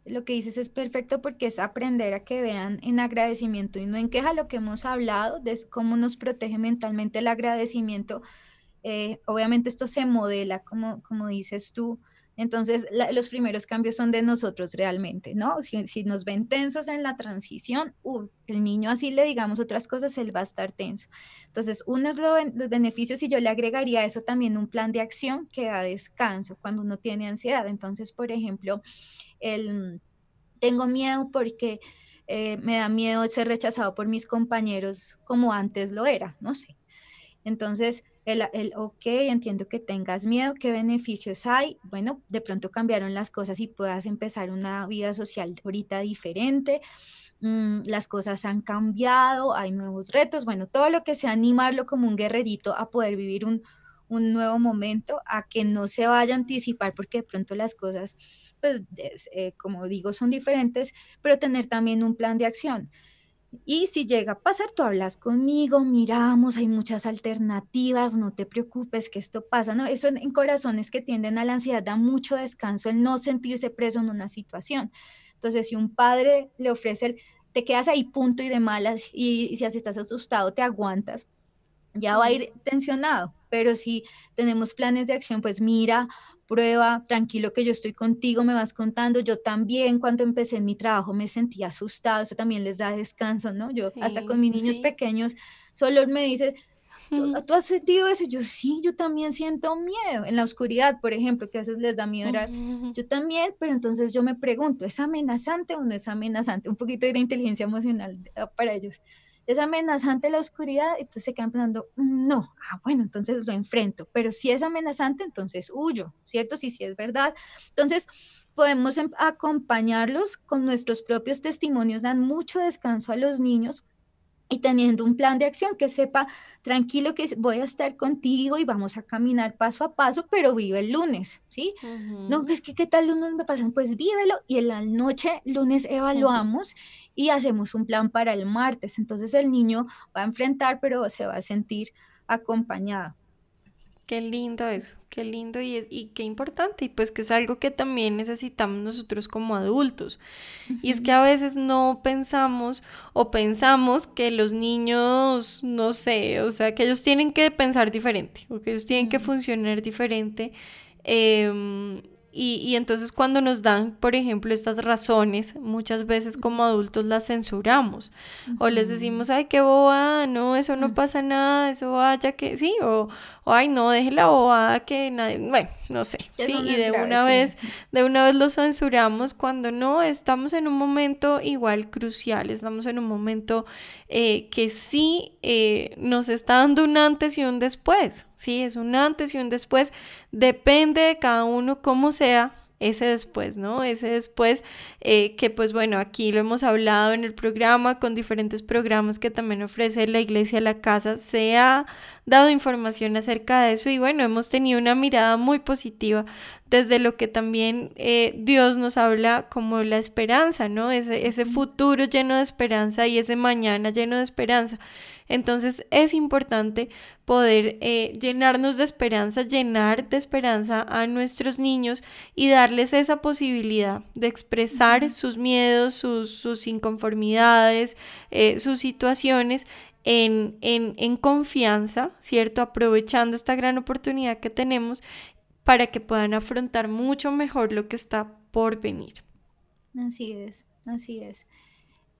lo que dices es perfecto porque es aprender a que vean en agradecimiento y no en queja lo que hemos hablado de cómo nos protege mentalmente el agradecimiento eh, obviamente esto se modela, como, como dices tú, entonces los primeros cambios son de nosotros realmente, ¿no? Si, nos ven tensos en la transición, uh, el niño así le digamos otras cosas, él va a estar tenso. Entonces, uno es los beneficios y yo le agregaría eso también un plan de acción que da descanso cuando uno tiene ansiedad. Entonces, por ejemplo, el, tengo miedo porque... Eh, me da miedo ser rechazado por mis compañeros como antes lo era, no sé. Entonces, el, el, ok, entiendo que tengas miedo, ¿qué beneficios hay? Bueno, de pronto cambiaron las cosas y puedas empezar una vida social ahorita diferente. Mm, las cosas han cambiado, hay nuevos retos, bueno, todo lo que sea animarlo como un guerrerito a poder vivir un, un nuevo momento, a que no se vaya a anticipar porque de pronto las cosas, pues, eh, como digo, son diferentes, pero tener también un plan de acción. Y si llega a pasar, tú hablas conmigo, miramos, hay muchas alternativas, no te preocupes que esto pasa, ¿no? Eso en, corazones que tienden a la ansiedad da mucho descanso el no sentirse preso en una situación. Entonces, si un padre le ofrece el, te quedas ahí punto y de malas y, si así estás asustado, te aguantas, ya va a ir tensionado. Pero si tenemos planes de acción, pues mira, prueba, tranquilo que yo estoy contigo, me vas contando. Yo también cuando empecé en mi trabajo me sentía asustado, eso también les da descanso, ¿no? Yo hasta con mis niños pequeños, solo me dice, ¿Tú, has sentido eso? Yo sí, yo también siento miedo en la oscuridad, por ejemplo, que a veces les da miedo Yo también, pero entonces yo me pregunto, ¿es amenazante o no es amenazante? Un poquito de inteligencia emocional ah, para ellos es amenazante la oscuridad, entonces se quedan pensando, mm, no, ah, bueno, entonces lo enfrento, pero si es amenazante, entonces huyo, ¿cierto? Si sí es verdad. Entonces, podemos em, acompañarlos con nuestros propios testimonios, dan mucho descanso a los niños y teniendo un plan de acción que sepa tranquilo que voy a estar contigo y vamos a caminar paso a paso, pero vive el lunes, ¿sí? No, es que qué tal lunes me pasan, pues vívelo y en la noche lunes evaluamos y hacemos un plan para el martes. Entonces el niño va a enfrentar, pero se va a sentir acompañado.
Qué lindo eso, qué lindo y, y, qué importante. Y pues que es algo que también necesitamos nosotros como adultos. Y es que a veces no pensamos o pensamos que los niños, no sé, o sea, que ellos tienen que pensar diferente o que ellos tienen que funcionar diferente. Em, y, entonces cuando nos dan, por ejemplo, estas razones, muchas veces como adultos las censuramos. O les decimos, ay, qué bobada, no, eso no pasa nada, eso vaya que sí, o, ay, no, deje la bobada que nadie, bueno, no sé, sí, y de una vez, de una vez lo censuramos cuando no, estamos en un momento igual crucial, estamos en un momento eh, que sí eh, nos está dando un antes y un después, sí, es un antes y un después, depende de cada uno cómo sea ese después, ¿no? Ese después eh, que pues bueno, aquí lo hemos hablado en el programa, con diferentes programas que también ofrece la iglesia, la casa, se ha dado información acerca de eso y bueno, hemos tenido una mirada muy positiva desde lo que también eh, Dios nos habla como la esperanza, ¿no? Ese, ese futuro lleno de esperanza y ese mañana lleno de esperanza. Entonces es importante poder eh, llenarnos de esperanza, llenar de esperanza a nuestros niños y darles esa posibilidad de expresar sus miedos, sus, inconformidades, eh, sus situaciones en, en, confianza, ¿cierto? Aprovechando esta gran oportunidad que tenemos para que puedan afrontar mucho mejor lo que está por venir.
Así es, así es.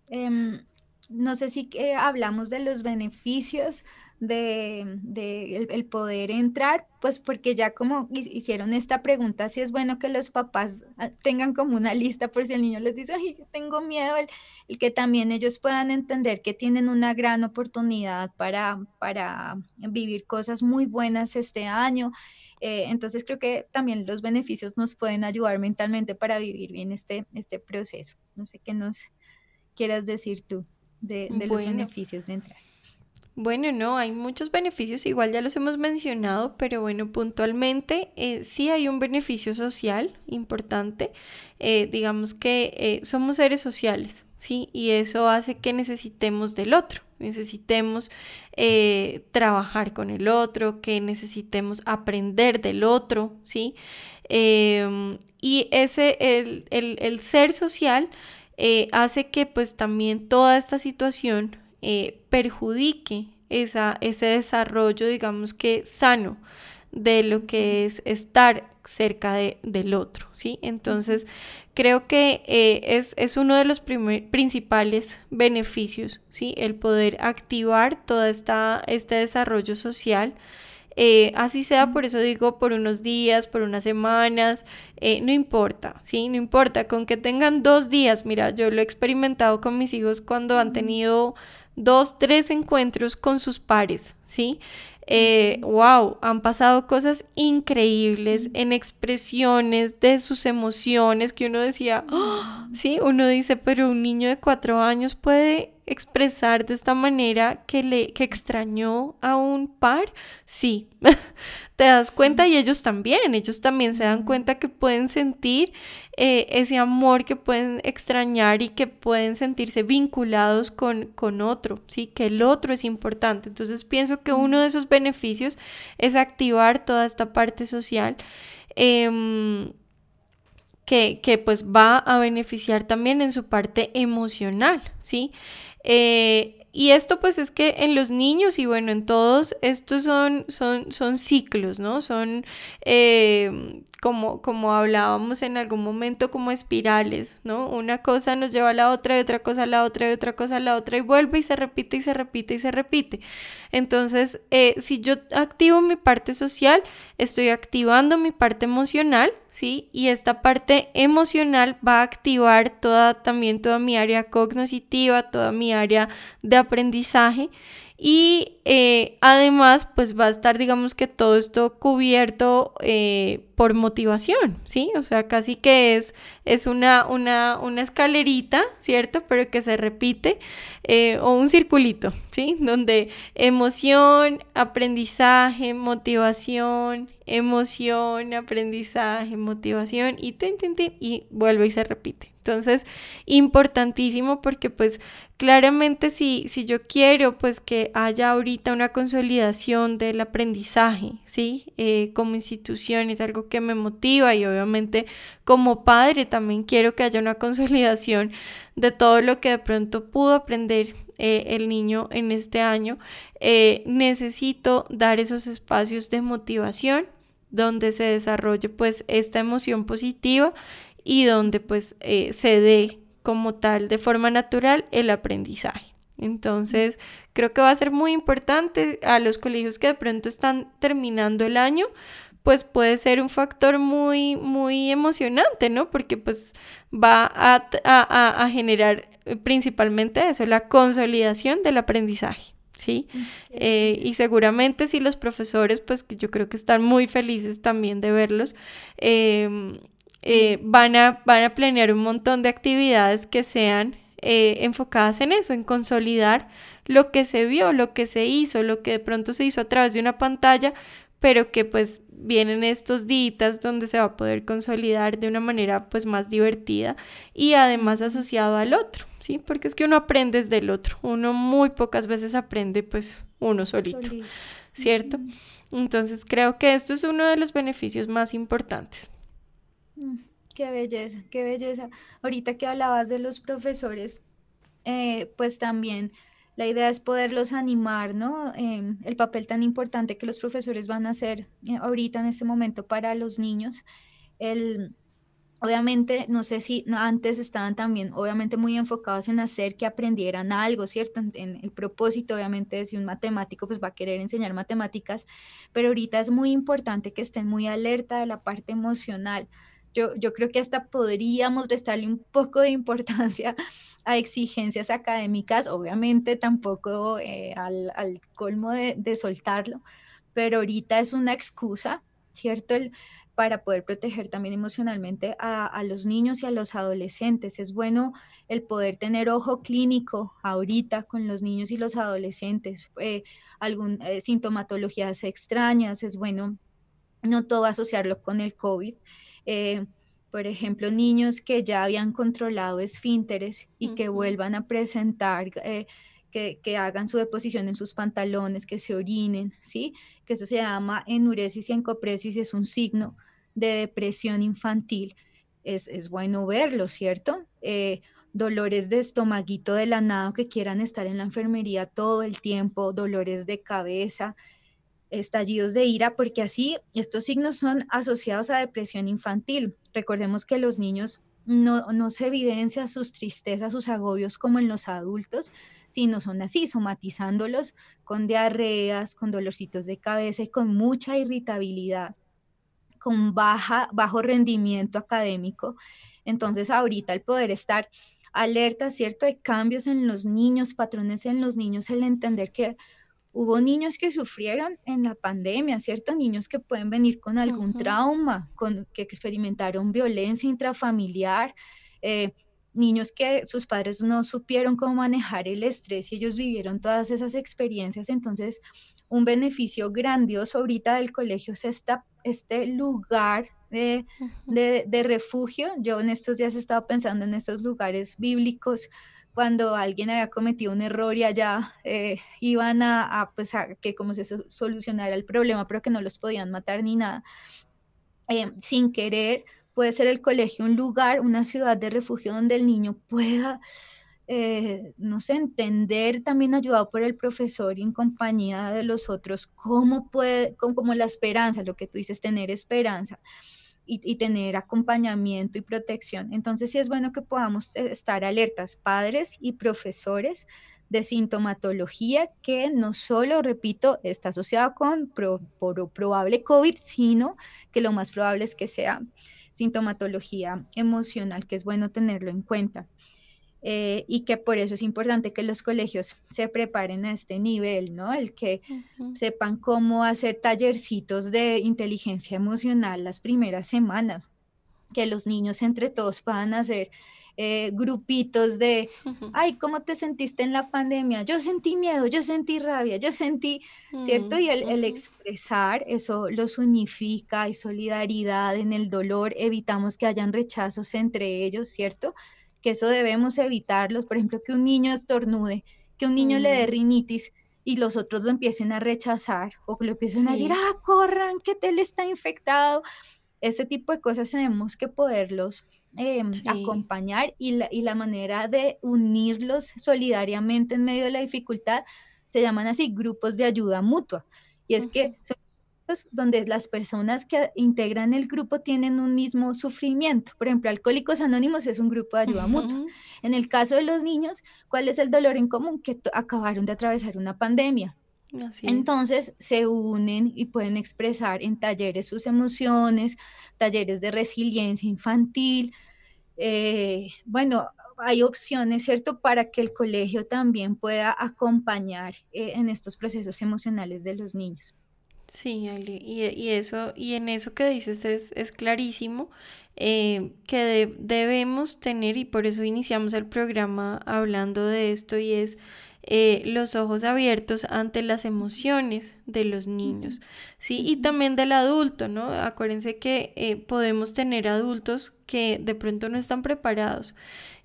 Em, no sé si eh, hablamos de los beneficios de, el, poder entrar, pues porque ya como hicieron esta pregunta, si es bueno que los papás ah, tengan como una lista por si el niño les dice, ay, tengo miedo, el, que también ellos puedan entender que tienen una gran oportunidad para, para vivir cosas muy buenas este año. Eh, entonces creo que también los beneficios nos pueden ayudar mentalmente para vivir bien este, este proceso. No sé qué nos quieras decir tú de, los beneficios de entrar.
Bueno, no, hay muchos beneficios, igual ya los hemos mencionado, pero bueno, puntualmente eh, sí hay un beneficio social importante. Eh, digamos que eh, somos seres sociales, ¿sí? Y eso hace que necesitemos del otro, necesitemos trabajar con el otro, que necesitemos aprender del otro, ¿sí? Y ese, el, el, el ser social eh, hace que pues también toda esta situación eh, perjudique esa, ese desarrollo, digamos que sano de lo que es estar cerca de, del otro, ¿sí? Entonces, creo que eh, es, es, uno de los principales beneficios, ¿sí? El poder activar todo esta, este desarrollo social eh, así sea, por eso digo, por unos días, por unas semanas, eh, no importa, ¿sí? No importa, con que tengan dos días, mira, yo lo he experimentado con mis hijos cuando han tenido dos, tres encuentros con sus pares, ¿sí? wow, eh, han pasado cosas increíbles en expresiones de sus emociones que uno decía, ¡Ah!", sí, uno dice, pero un niño de cuatro años puede expresar de esta manera que le que extrañó a un par, sí, te das cuenta y ellos también, ellos también se dan cuenta que pueden sentir eh, ese amor, que pueden extrañar y que pueden sentirse vinculados con, con otro, sí, que el otro es importante. Entonces pienso que uno de esos beneficios es activar toda esta parte social. Em, que, que, pues va a beneficiar también en su parte emocional, ¿sí? Eh, y esto pues es que en los niños y bueno, en todos, estos son, son, son ciclos, ¿no? Son eh, como, como hablábamos en algún momento, como espirales, ¿no? Una cosa nos lleva a la otra y otra cosa a la otra y otra cosa a la otra y vuelve y se repite y se repite y se repite. Entonces, eh, si yo activo mi parte social, estoy activando mi parte emocional, ¿sí? Y esta parte emocional va a activar toda, también toda mi área cognitiva, toda mi área de aprendizaje y eh, además pues va a estar digamos que todo esto cubierto eh, por motivación, ¿sí? O sea, casi que es, es una, una, una escalerita, ¿cierto? Pero que se repite, eh, o un circulito, ¿sí? Donde emoción, aprendizaje, motivación, emoción, aprendizaje, motivación y tin, y vuelve y se repite. Entonces, importantísimo porque pues claramente si, si yo quiero pues que haya ahorita una consolidación del aprendizaje, ¿sí? Eh, como institución es algo que me motiva y obviamente como padre también quiero que haya una consolidación de todo lo que de pronto pudo aprender eh, el niño en este año. Eh, necesito dar esos espacios de motivación donde se desarrolle pues esta emoción positiva y donde pues se dé como tal de forma natural el aprendizaje. Entonces, creo que va a ser muy importante a los colegios que de pronto están terminando el año, pues puede ser un factor muy, muy emocionante, ¿no? Porque pues va a, a, a generar principalmente eso, la consolidación del aprendizaje. ¿sí? Eh, y seguramente si los profesores, pues que yo creo que están muy felices también de verlos, em, eh, van, a, van a planear un montón de actividades que sean eh, enfocadas en eso, en consolidar lo que se vio, lo que se hizo, lo que de pronto se hizo a través de una pantalla, pero que pues vienen estos días donde se va a poder consolidar de una manera pues más divertida y además asociado al otro, ¿sí? Porque es que uno aprende desde el otro, uno muy pocas veces aprende pues uno solito, ¿cierto? Entonces creo que esto es uno de los beneficios más importantes.
Mm, qué belleza, qué belleza. Ahorita que hablabas de los profesores, eh, pues también la idea es poderlos animar, ¿no? Em, el papel tan importante que los profesores van a hacer eh, ahorita en este momento para los niños. El, obviamente, no sé si antes estaban también, obviamente, muy enfocados en hacer que aprendieran algo, ¿cierto? En, el propósito, obviamente, si un matemático pues va a querer enseñar matemáticas, pero ahorita es muy importante que estén muy alerta de la parte emocional yo, yo creo que hasta podríamos restarle un poco de importancia a exigencias académicas, obviamente tampoco eh, al, colmo de, soltarlo, pero ahorita es una excusa, ¿cierto? El, para poder proteger también emocionalmente a, a, los niños y a los adolescentes. Es bueno el poder tener ojo clínico ahorita con los niños y los adolescentes, eh, algún, eh, sintomatologías extrañas, es bueno no todo asociarlo con el COVID. Eh, por ejemplo, niños que ya habían controlado esfínteres y que vuelvan a presentar, eh, que, que, hagan su deposición en sus pantalones, que se orinen, ¿sí? Que eso se llama enuresis y encopresis, es un signo de depresión infantil. Es, es bueno verlo, ¿cierto? Eh, dolores de estomaguito de la nada que quieran estar en la enfermería todo el tiempo, dolores de cabeza, estallidos de ira, porque así estos signos son asociados a depresión infantil. Recordemos que los niños no, no se evidencia sus tristezas, sus agobios como en los adultos, sino son así, somatizándolos con diarreas, con dolorcitos de cabeza y con mucha irritabilidad, con baja, bajo rendimiento académico. Entonces ahorita el poder estar alerta, ¿cierto?, de cambios en los niños, patrones en los niños, el entender que Hubo niños que sufrieron en la pandemia, ¿cierto? Niños que pueden venir con algún trauma, con, que experimentaron violencia intrafamiliar, eh, niños que sus padres no supieron cómo manejar el estrés y ellos vivieron todas esas experiencias. Entonces, un beneficio grandioso ahorita del colegio es esta, este lugar de, de, de refugio. Yo en estos días he estado pensando en estos lugares bíblicos cuando alguien había cometido un error y allá eh, iban a, a, pues a que como se solucionara el problema, pero que no los podían matar ni nada. Eh, sin querer, puede ser el colegio un lugar, una ciudad de refugio donde el niño pueda, eh, no sé, entender, también ayudado por el profesor y en compañía de los otros, cómo puede, como la esperanza, lo que tú dices, tener esperanza y, tener acompañamiento y protección. Entonces sí es bueno que podamos eh, estar alertas, padres y profesores de sintomatología que no solo, repito, está asociada con probable COVID, sino que lo más probable es que sea sintomatología emocional, que es bueno tenerlo en cuenta. Eh, y que por eso es importante que los colegios se preparen a este nivel, ¿no? El que sepan cómo hacer tallercitos de inteligencia emocional las primeras semanas, que los niños entre todos puedan hacer eh, grupitos de, ay, ¿cómo te sentiste en la pandemia? Yo sentí miedo, yo sentí rabia, yo sentí, ¿cierto? Y el, el expresar, eso los unifica, hay solidaridad en el dolor, evitamos que hayan rechazos entre ellos, ¿cierto? Que eso debemos evitarlos, por ejemplo, que un niño estornude, que un niño le dé rinitis y los otros lo empiecen a rechazar o que lo empiecen a decir, ah, corran, que él está infectado. Ese tipo de cosas tenemos que poderlos em, acompañar y la, y la manera de unirlos solidariamente en medio de la dificultad se llaman así grupos de ayuda mutua. Y es que son donde las personas que integran el grupo tienen un mismo sufrimiento. Por ejemplo, Alcohólicos Anónimos es un grupo de ayuda mutua. En el caso de los niños, ¿cuál es el dolor en común? Que acabaron de atravesar una pandemia. Entonces se unen y pueden expresar en talleres sus emociones, talleres de resiliencia infantil. Eh, bueno, hay opciones, ¿cierto?, para que el colegio también pueda acompañar eh, en estos procesos emocionales de los niños.
Sí, Ali, y, eso, y en eso que dices es, es clarísimo eh, que debemos tener, y por eso iniciamos el programa hablando de esto, y es eh, los ojos abiertos ante las emociones de los niños, ¿sí? Y también del adulto, ¿no? Acuérdense que eh, podemos tener adultos que de pronto no están preparados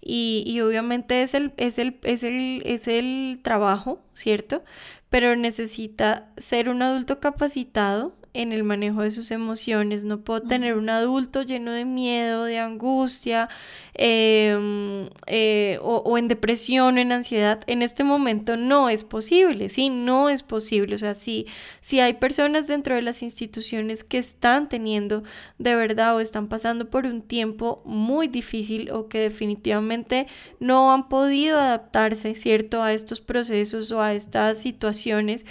y, y obviamente es el, es, el, es, el, es el trabajo, ¿cierto? Pero necesita ser un adulto capacitado en el manejo de sus emociones. No puedo tener un adulto lleno de miedo, de angustia em, eh, o, en depresión o en ansiedad. En este momento no es posible, sí, no es posible. O sea, si, si hay personas dentro de las instituciones que están teniendo de verdad o están pasando por un tiempo muy difícil o que definitivamente no han podido adaptarse, ¿cierto?, a estos procesos o a estas situaciones.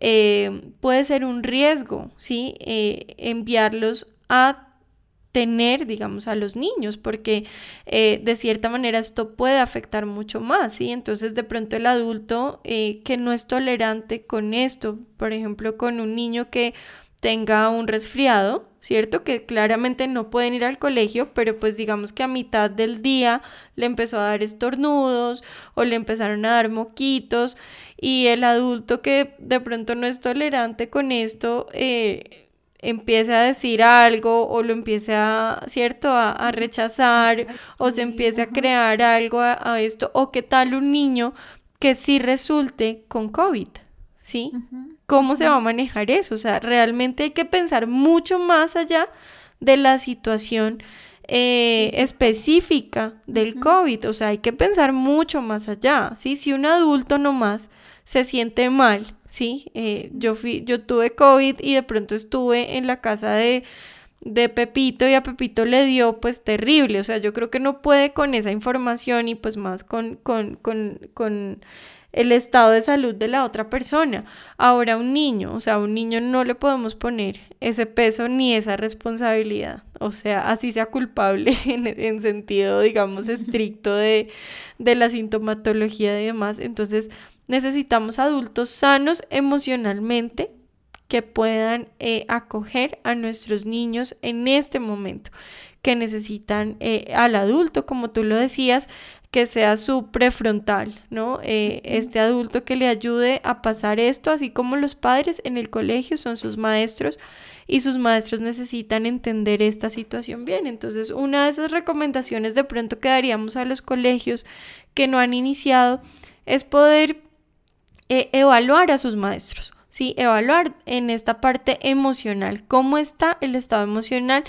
Eh, puede ser un riesgo, ¿sí? Eh, enviarlos a tener, digamos, a los niños, porque eh, de cierta manera esto puede afectar mucho más, ¿sí? Entonces, de pronto el adulto que no es tolerante con esto, por ejemplo, con un niño que tenga un resfriado, ¿cierto? Que claramente no pueden ir al colegio, pero pues digamos que a mitad del día le empezó a dar estornudos o le empezaron a dar moquitos y el adulto que de pronto no es tolerante con esto eh, empiece a decir algo o lo empiece a, ¿cierto?, a, rechazar o se empiece a crear algo a, esto o qué tal un niño que sí resulte con COVID, ¿sí? ¿Cómo se va a manejar eso? O sea, realmente hay que pensar mucho más allá de la situación eh, específica del COVID. O sea, hay que pensar mucho más allá, ¿sí? Si un adulto nomás se siente mal, ¿sí? Eh, yo, fui, yo tuve COVID y de pronto estuve en la casa de, de Pepito y a Pepito le dio pues terrible, o sea, yo creo que no puede con esa información y pues más con, con, con, con el estado de salud de la otra persona. Ahora un niño, o sea, a un niño no le podemos poner ese peso ni esa responsabilidad, o sea, así sea culpable en, en sentido, digamos, estricto de, de la sintomatología y demás. Entonces, Necesitamos adultos sanos emocionalmente que puedan eh, acoger a nuestros niños en este momento, que necesitan eh, al adulto, como tú lo decías, que sea su prefrontal, ¿no? Eh, este adulto que le ayude a pasar esto, así como los padres en el colegio son sus maestros y sus maestros necesitan entender esta situación bien. Entonces, una de esas recomendaciones de pronto que daríamos a los colegios que no han iniciado es poder e, evaluar a sus maestros, ¿sí? Evaluar en esta parte emocional, cómo está el estado emocional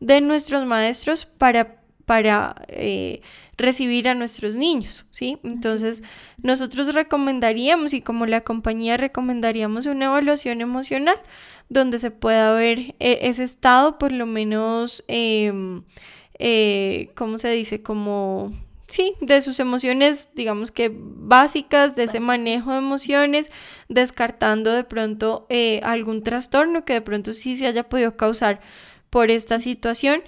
de nuestros maestros para, para eh, recibir a nuestros niños, ¿sí? Entonces, nosotros recomendaríamos y como la compañía recomendaríamos una evaluación emocional donde se pueda ver eh, ese estado por lo menos, em, eh, ¿cómo se dice? Como sí, de sus emociones, digamos que básicas, de ese manejo de emociones, descartando de pronto eh, algún trastorno que de pronto sí se haya podido causar por esta situación.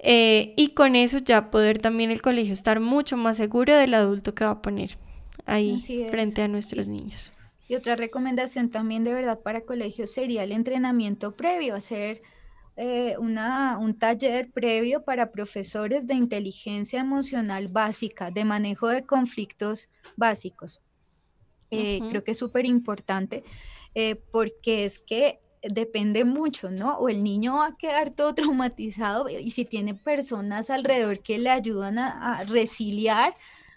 Eh, y con eso ya poder también el colegio estar mucho más seguro del adulto que va a poner ahí frente a nuestros niños.
Y otra recomendación también de verdad para colegios sería el entrenamiento previo, hacer eh, una, un taller previo para profesores de inteligencia emocional básica, de manejo de conflictos básicos. Eh, creo que es súper importante eh, porque es que depende mucho, ¿no? O el niño va a quedar todo traumatizado y si tiene personas alrededor que le ayudan a, a resiliar,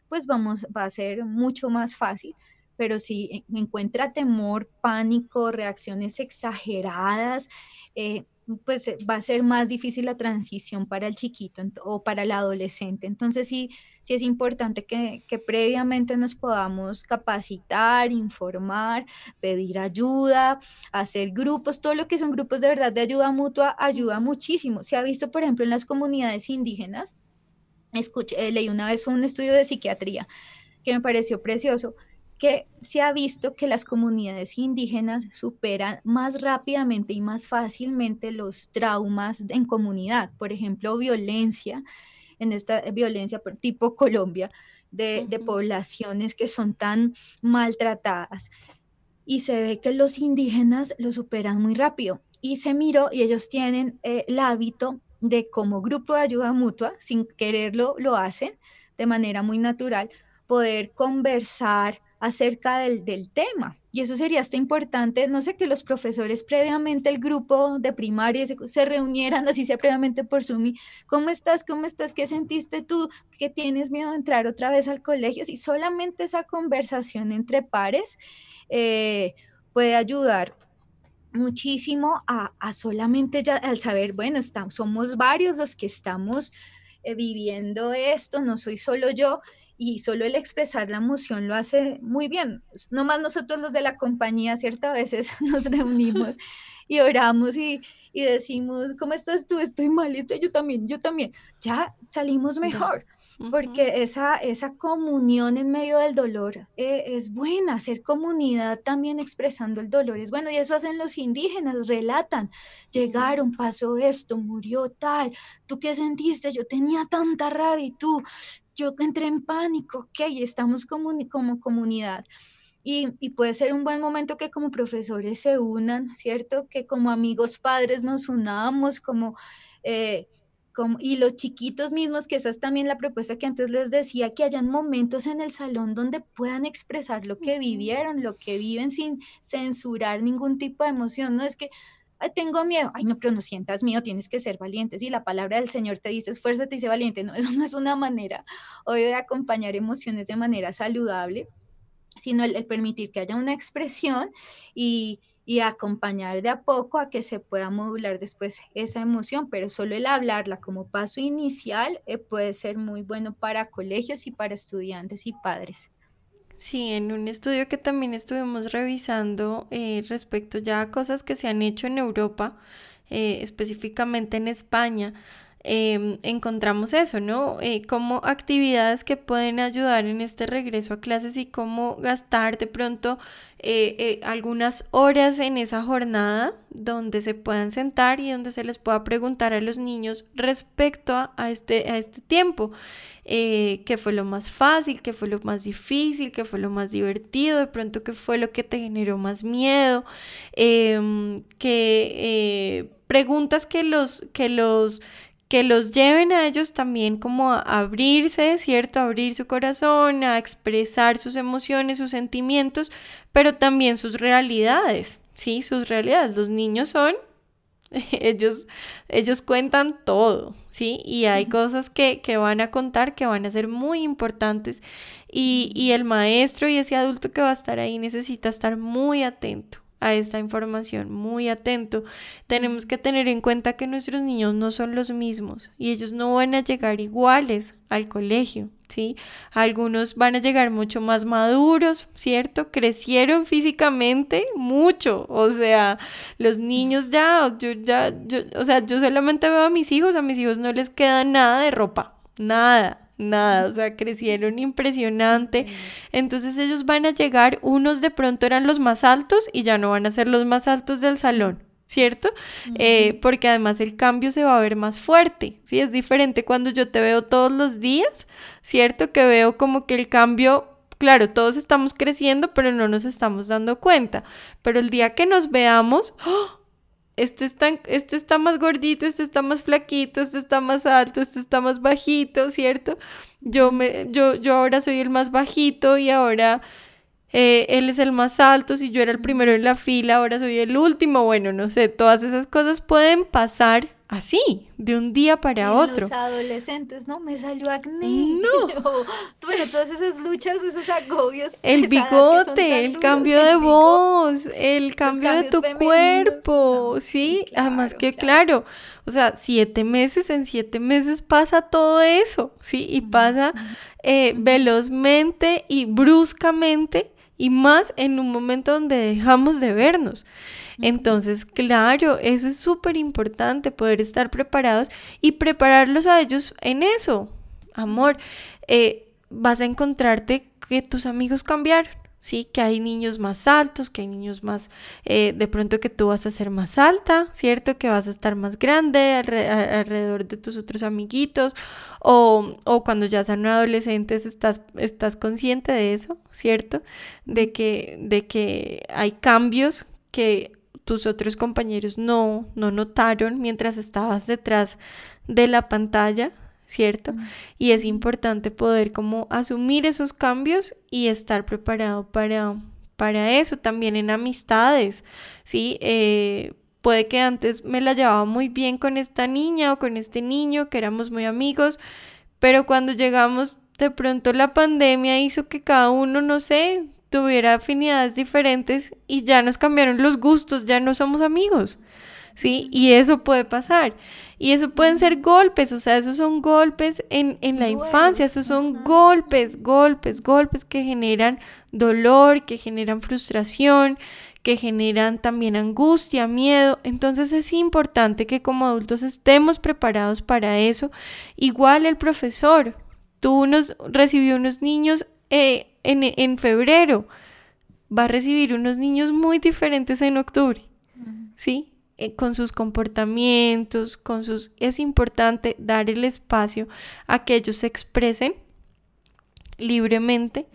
pues vamos, va a ser mucho más fácil pero si encuentra temor, pánico, reacciones exageradas, eh, pues eh, va a ser más difícil la transición para el chiquito o para el adolescente. Entonces sí, sí es importante que, que, previamente nos podamos capacitar, informar, pedir ayuda, hacer grupos, todo lo que son grupos de verdad de ayuda mutua ayuda muchísimo. Se ha visto, por ejemplo, en las comunidades indígenas, escuché, leí una vez un estudio de psiquiatría que me pareció precioso, que se ha visto que las comunidades indígenas superan más rápidamente y más fácilmente los traumas en comunidad, por ejemplo, violencia, en esta violencia tipo Colombia, de, poblaciones que son tan maltratadas. Y se ve que los indígenas lo superan muy rápido. Y se miró y ellos tienen eh, el hábito de como grupo de ayuda mutua, sin quererlo, lo hacen de manera muy natural, poder conversar, acerca del, tema. Y eso sería hasta importante, no sé, que los profesores previamente, el grupo de primaria se, reunieran, así sea previamente por Zoom. ¿Cómo estás? ¿Cómo estás? ¿Qué sentiste tú? ¿Qué tienes miedo de entrar otra vez al colegio? Si solamente esa conversación entre pares eh, puede ayudar muchísimo a, solamente ya al saber, bueno, estamos, somos varios los que estamos eh, viviendo esto, no soy solo yo, y solo el expresar la emoción lo hace muy bien. No más nosotros los de la compañía, ¿cierto? A veces nos reunimos y oramos y, y decimos, ¿cómo estás tú? Estoy mal, estoy yo también, yo también. Ya salimos mejor. Porque esa, esa comunión en medio del dolor eh, es buena, hacer comunidad también expresando el dolor es bueno, y eso hacen los indígenas, relatan, llegaron, pasó esto, murió tal, tú qué sentiste, yo tenía tanta rabia y tú, yo entré en pánico, ok, estamos como, como comunidad. Y, y, puede ser un buen momento que como profesores se unan, ¿cierto? Que como amigos padres nos unamos, como, eh, como, y los chiquitos mismos, que esa es también la propuesta que antes les decía, que hayan momentos en el salón donde puedan expresar lo que vivieron, lo que viven sin censurar ningún tipo de emoción, ¿no? Es que tengo miedo. Ay, no, pero no sientas miedo, tienes que ser valiente. Si la palabra del Señor te dice, esfuérzate y sé valiente, no, eso no es una manera hoy de acompañar emociones de manera saludable, sino el, permitir que haya una expresión y, y acompañar de a poco a que se pueda modular después esa emoción, pero solo el hablarla como paso inicial eh, puede ser muy bueno para colegios y para estudiantes y padres.
Sí, en un estudio que también estuvimos revisando eh, respecto ya a cosas que se han hecho en Europa, eh, específicamente en España, em, encontramos eso, ¿no? Eh, como actividades que pueden ayudar en este regreso a clases y cómo gastar de pronto eh, eh, algunas horas en esa jornada donde se puedan sentar y donde se les pueda preguntar a los niños respecto a, este, a este tiempo. Eh, qué fue lo más fácil, qué fue lo más difícil, qué fue lo más divertido, de pronto qué fue lo que te generó más miedo, em, que preguntas que los, que los que los lleven a ellos también como a abrirse, ¿cierto? A abrir su corazón, a expresar sus emociones, sus sentimientos, pero también sus realidades, ¿sí? Sus realidades. Los niños son, ellos, ellos cuentan todo, ¿sí? Y hay cosas que, que, van a contar que van a ser muy importantes y, y el maestro y ese adulto que va a estar ahí necesita estar muy atento a esta información, muy atento. Tenemos que tener en cuenta que nuestros niños no son los mismos y ellos no van a llegar iguales al colegio, ¿sí? Algunos van a llegar mucho más maduros, ¿cierto? Crecieron físicamente mucho, o sea, los niños ya, yo ya, yo, o sea, yo solamente veo a mis hijos, a mis hijos no les queda nada de ropa, nada, nada, o sea, crecieron impresionante. Entonces ellos van a llegar, unos de pronto eran los más altos y ya no van a ser los más altos del salón. ¿Cierto? Eh, porque además el cambio se va a ver más fuerte, ¿sí? Es diferente cuando yo te veo todos los días, ¿cierto? Que veo como que el cambio claro, todos estamos creciendo, pero no nos estamos dando cuenta. Pero el día que nos veamos, ¡oh! Este está, este está más gordito, este está más flaquito, este está más alto, este está más bajito, ¿cierto? Yo, me, yo, yo ahora soy el más bajito y ahora eh, él es el más alto, si yo era el primero en la fila, ahora soy el último, bueno, no sé, todas esas cosas pueden pasar así, de un día para otro.
Los adolescentes, ¿no? Me salió acné. No. bueno, todas esas luchas, esos agobios.
El bigote, el cambio de voz, el cambio de tu cuerpo, ¿sí? Además que claro. o sea, siete meses, en siete meses pasa todo eso, ¿sí? Y pasa eh, velozmente y bruscamente y más en un momento donde dejamos de vernos. Entonces, claro, eso es súper importante, poder estar preparados y prepararlos a ellos en eso. Amor, eh, vas a encontrarte que tus amigos cambiaron. ¿Sí? Que hay niños más altos, que hay niños más, eh, de pronto que tú vas a ser más alta, ¿cierto? Que vas a estar más grande alrededor de tus otros amiguitos, o, o, cuando ya son adolescentes estás, estás consciente de eso, ¿cierto? De que, de que hay cambios que tus otros compañeros no, no notaron mientras estabas detrás de la pantalla, ¿cierto? Y es importante poder como asumir esos cambios y estar preparado para, para eso, también en amistades, ¿sí? Eh, puede que antes me la llevaba muy bien con esta niña o con este niño, que éramos muy amigos, pero cuando llegamos, de pronto la pandemia hizo que cada uno, no sé, tuviera afinidades diferentes y ya nos cambiaron los gustos, ya no somos amigos. ¿Sí? Y eso puede pasar. Y eso pueden ser golpes, o sea, esos son golpes en, la infancia, esos son golpes, golpes, golpes que generan dolor, que generan frustración, que generan también angustia, miedo. Entonces es importante que como adultos estemos preparados para eso. Igual el profesor, tú nos recibió unos niños eh, en, en febrero, va a recibir unos niños muy diferentes en octubre, ¿sí? Eh, con sus comportamientos, con sus... Es importante dar el espacio a que ellos se expresen libremente,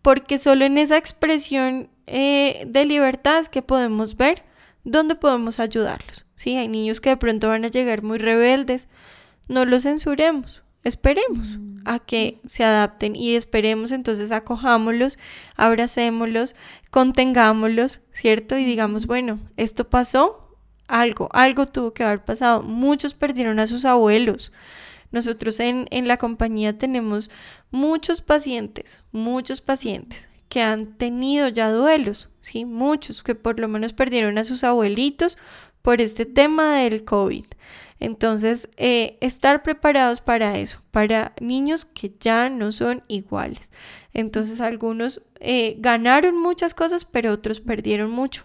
porque solo en esa expresión eh, de libertad es que podemos ver dónde podemos ayudarlos. Sí, hay niños que de pronto van a llegar muy rebeldes, no los censuremos, esperemos mm. a que se adapten y esperemos entonces acojámoslos, abracémoslos, contengámoslos, ¿cierto? Y digamos, bueno, esto pasó, algo, algo tuvo que haber pasado. Muchos perdieron a sus abuelos. Nosotros en, en la compañía tenemos muchos pacientes, muchos pacientes que han tenido ya duelos, ¿sí? Muchos que por lo menos perdieron a sus abuelitos por este tema del COVID. Entonces, eh, estar preparados para eso, para niños que ya no son iguales. Entonces, algunos eh, ganaron muchas cosas, pero otros perdieron mucho.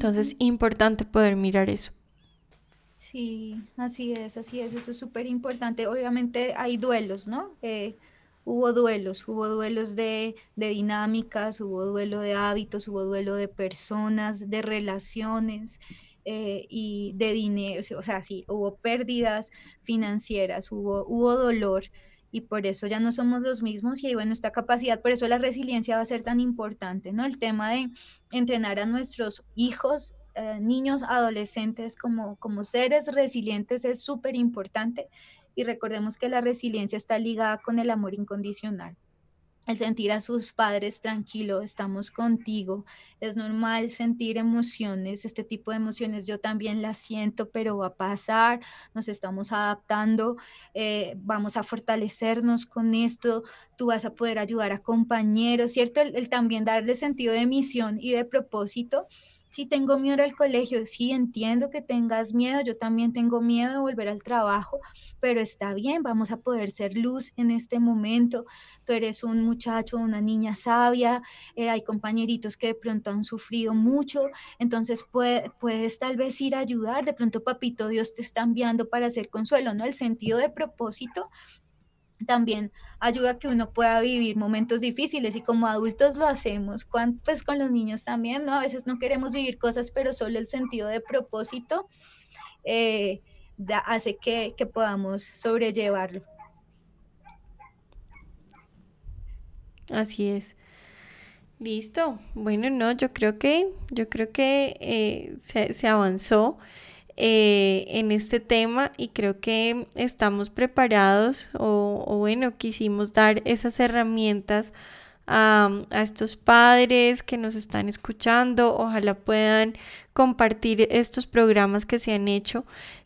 Entonces, importante poder mirar eso.
Sí, así es, así es, eso es súper importante. Obviamente hay duelos, ¿no? Eh, hubo duelos, hubo duelos de, de, dinámicas, hubo duelo de hábitos, hubo duelo de personas, de relaciones eh, y de dinero, o sea, sí, hubo pérdidas financieras, hubo, hubo dolor y por eso ya no somos los mismos y bueno, esta capacidad, por eso la resiliencia va a ser tan importante, ¿no? El tema de entrenar a nuestros hijos, eh, niños, adolescentes como, como seres resilientes es súper importante y recordemos que la resiliencia está ligada con el amor incondicional el sentir a sus padres tranquilo, estamos contigo. Es normal sentir emociones, este tipo de emociones yo también las siento, pero va a pasar, nos estamos adaptando, eh, vamos a fortalecernos con esto, tú vas a poder ayudar a compañeros, ¿cierto? El, el también darle sentido de misión y de propósito si tengo miedo al colegio, sí entiendo que tengas miedo, yo también tengo miedo de volver al trabajo, pero está bien, vamos a poder ser luz en este momento. Tú eres un muchacho, una niña sabia, eh, hay compañeritos que de pronto han sufrido mucho, entonces puedes tal vez ir a ayudar, de pronto papito Dios te está enviando para hacer consuelo, ¿no? El sentido de propósito también ayuda a que uno pueda vivir momentos difíciles y como adultos lo hacemos, pues con los niños también, ¿no? A veces no queremos vivir cosas, pero solo el sentido de propósito eh, hace que, que podamos sobrellevarlo.
Así es. Listo. Bueno, no, yo creo que, yo creo que eh, se, avanzó eh, en este tema y creo que estamos preparados o, o bueno, quisimos dar esas herramientas a, estos padres que nos están escuchando. Ojalá puedan compartir estos programas que se han hecho.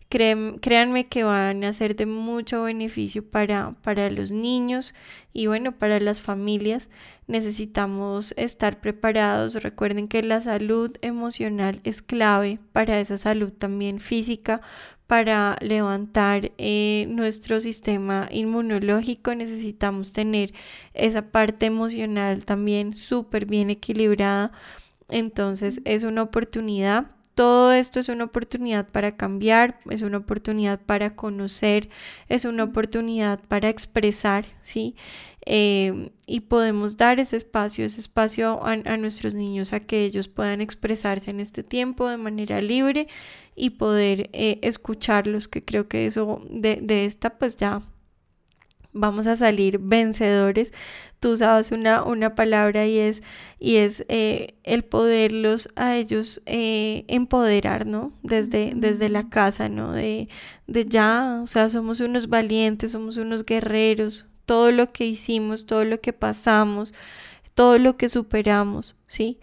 Créanme que van a ser de mucho beneficio para, para los niños y bueno, para las familias. Necesitamos estar preparados. Recuerden que la salud emocional es clave para esa salud también física, para levantar eh, nuestro sistema inmunológico necesitamos tener esa parte emocional también súper bien equilibrada. Entonces es una oportunidad. Todo esto es una oportunidad para cambiar, es una oportunidad para conocer, es una oportunidad para expresar, ¿sí? Eh, y podemos dar ese espacio, ese espacio a, nuestros niños a que ellos puedan expresarse en este tiempo de manera libre y poder eh, escucharlos, que creo que eso de, de, esta pues ya vamos a salir vencedores. Tú usabas una, una palabra y es, y es eh, el poderlos a ellos empoderar, ¿no? Desde, desde la casa, ¿no? De, de ya, o sea, somos unos valientes, somos unos guerreros, todo lo que hicimos, todo lo que pasamos, todo lo que superamos, ¿sí?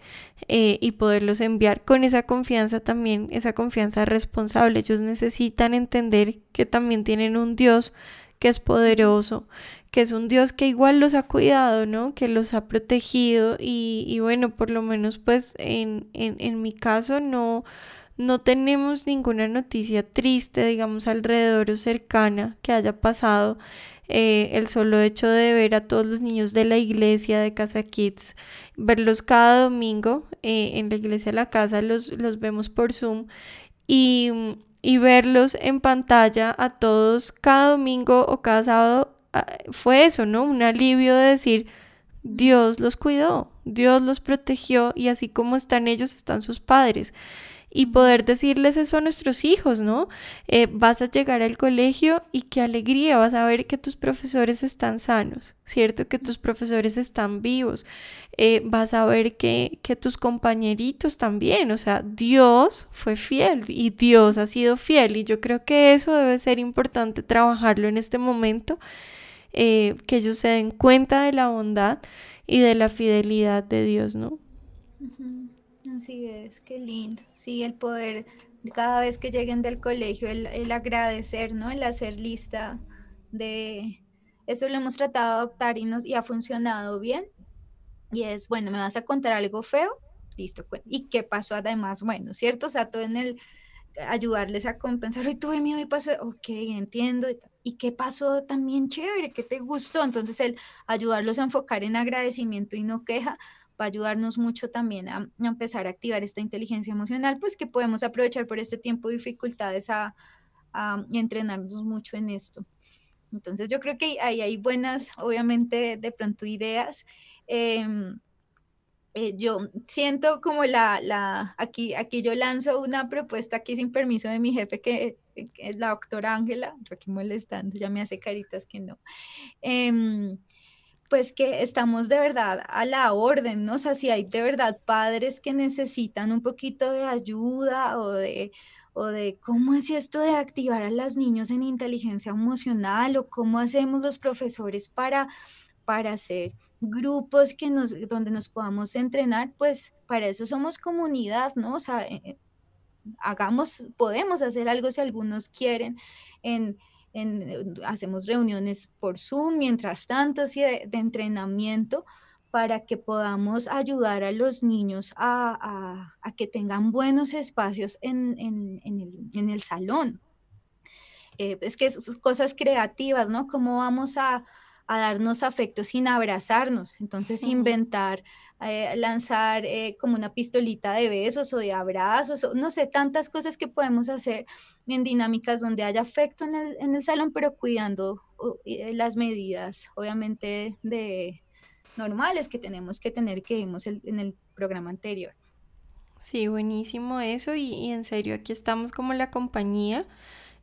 Eh, y poderlos enviar con esa confianza también, esa confianza responsable. Ellos necesitan entender que también tienen un Dios que es poderoso, que es un Dios que igual los ha cuidado, ¿no? Que los ha protegido y, y bueno, por lo menos pues en, en, en mi caso no, no tenemos ninguna noticia triste, digamos, alrededor o cercana que haya pasado eh, el solo hecho de ver a todos los niños de la iglesia de Casa Kids, verlos cada domingo eh, en la iglesia de la casa, los, los vemos por Zoom y, y verlos en pantalla a todos cada domingo o cada sábado, ah, fue eso, ¿no? Un alivio de decir, Dios los cuidó, Dios los protegió y así como están ellos, están sus padres y poder decirles eso a nuestros hijos, ¿no? Eh, vas a llegar al colegio y qué alegría, vas a ver que tus profesores están sanos, ¿cierto? Que tus profesores están vivos, eh, vas a ver que, que tus compañeritos también, o sea, Dios fue fiel y Dios ha sido fiel y yo creo que eso debe ser importante trabajarlo en este momento, eh, que ellos se den cuenta de la bondad y de la fidelidad de Dios, ¿no?
Así es, qué lindo. Sí, el poder cada vez que lleguen del colegio, el, agradecer, ¿no? El hacer lista de... Eso lo hemos tratado de adoptar y, nos, y ha funcionado bien. Y es, bueno, ¿me vas a contar algo feo? Listo. ¿Y qué pasó además? Bueno, ¿cierto? O sea, todo en el ayudarles a compensar. Hoy tuve miedo y pasó, ok, entiendo. ¿Y qué pasó también chévere? ¿Qué te gustó? Entonces, el ayudarlos a enfocar en agradecimiento y no queja va a ayudarnos mucho también a, empezar a activar esta inteligencia emocional, pues que podemos aprovechar por este tiempo de dificultades a, entrenarnos mucho en esto. Entonces yo creo que ahí hay buenas, obviamente, de pronto ideas. Em, eh, yo siento como la, la, aquí, aquí yo lanzo una propuesta aquí sin permiso de mi jefe, que, es la doctora Ángela, yo aquí molestando, ya me hace caritas que no. Em, pues que estamos de verdad a la orden, ¿no? O sea, si hay de verdad padres que necesitan un poquito de ayuda o de, o de cómo es esto de activar a los niños en inteligencia emocional o cómo hacemos los profesores para, para hacer grupos que nos, donde nos podamos entrenar, pues para eso somos comunidad, ¿no? O sea, eh, eh, hagamos, podemos hacer algo si algunos quieren en hacemos reuniones por Zoom, mientras tanto, sí, de, entrenamiento para que podamos ayudar a los niños a, que tengan buenos espacios en, el, salón. Eh, es que son cosas creativas, ¿no? ¿Cómo vamos a, darnos afecto sin abrazarnos? Entonces, inventar eh, lanzar eh, como una pistolita de besos o de abrazos, o, no sé, tantas cosas que podemos hacer en dinámicas donde haya afecto en el, en el salón, pero cuidando eh, las medidas, obviamente, de normales que tenemos que tener que vimos en el programa anterior.
Sí, buenísimo eso y, en serio, aquí estamos como la compañía.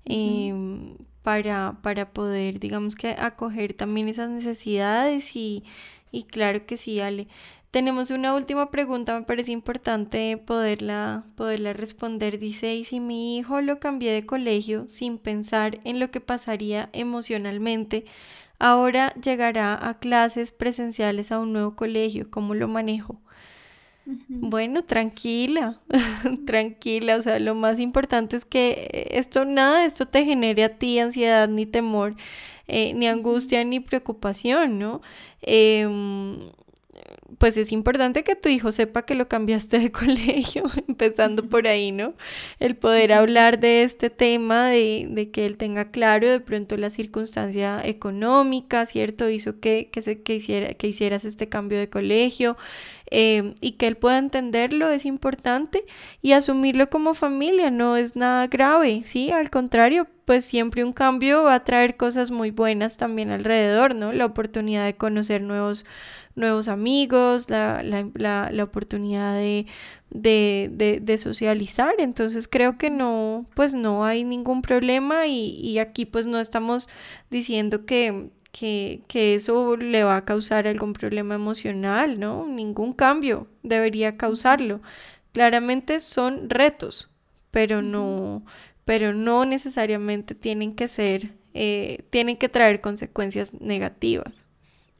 Em, para, para poder, digamos que, acoger también esas necesidades y, y claro que sí, Ale. Tenemos una última pregunta, me parece importante poderla, poderla responder. Dice, ¿y si mi hijo lo cambié de colegio sin pensar en lo que pasaría emocionalmente? Ahora llegará a clases presenciales a un nuevo colegio, ¿cómo lo manejo? Bueno, tranquila, tranquila, o sea, lo más importante es que esto, nada de esto te genere a ti ansiedad ni temor, eh, ni angustia ni preocupación, ¿no? Em, pues es importante que tu hijo sepa que lo cambiaste de colegio, empezando por ahí, ¿no? El poder hablar de este tema, de, que él tenga claro de pronto la circunstancia económica, ¿cierto? Hizo que, que, se, que, hiciera, que hicieras este cambio de colegio em, y que él pueda entenderlo es importante y asumirlo como familia, no es nada grave, ¿sí? Al contrario, pues siempre un cambio va a traer cosas muy buenas también alrededor, ¿no? La oportunidad de conocer nuevos nuevos amigos, la, la, la, oportunidad de, de, de, socializar. Entonces creo que no, pues no hay ningún problema y, y aquí pues no estamos diciendo que, que, que, eso le va a causar algún problema emocional, ¿no? Ningún cambio debería causarlo. Claramente son retos, pero no, pero no necesariamente tienen que ser, eh, tienen que traer consecuencias negativas.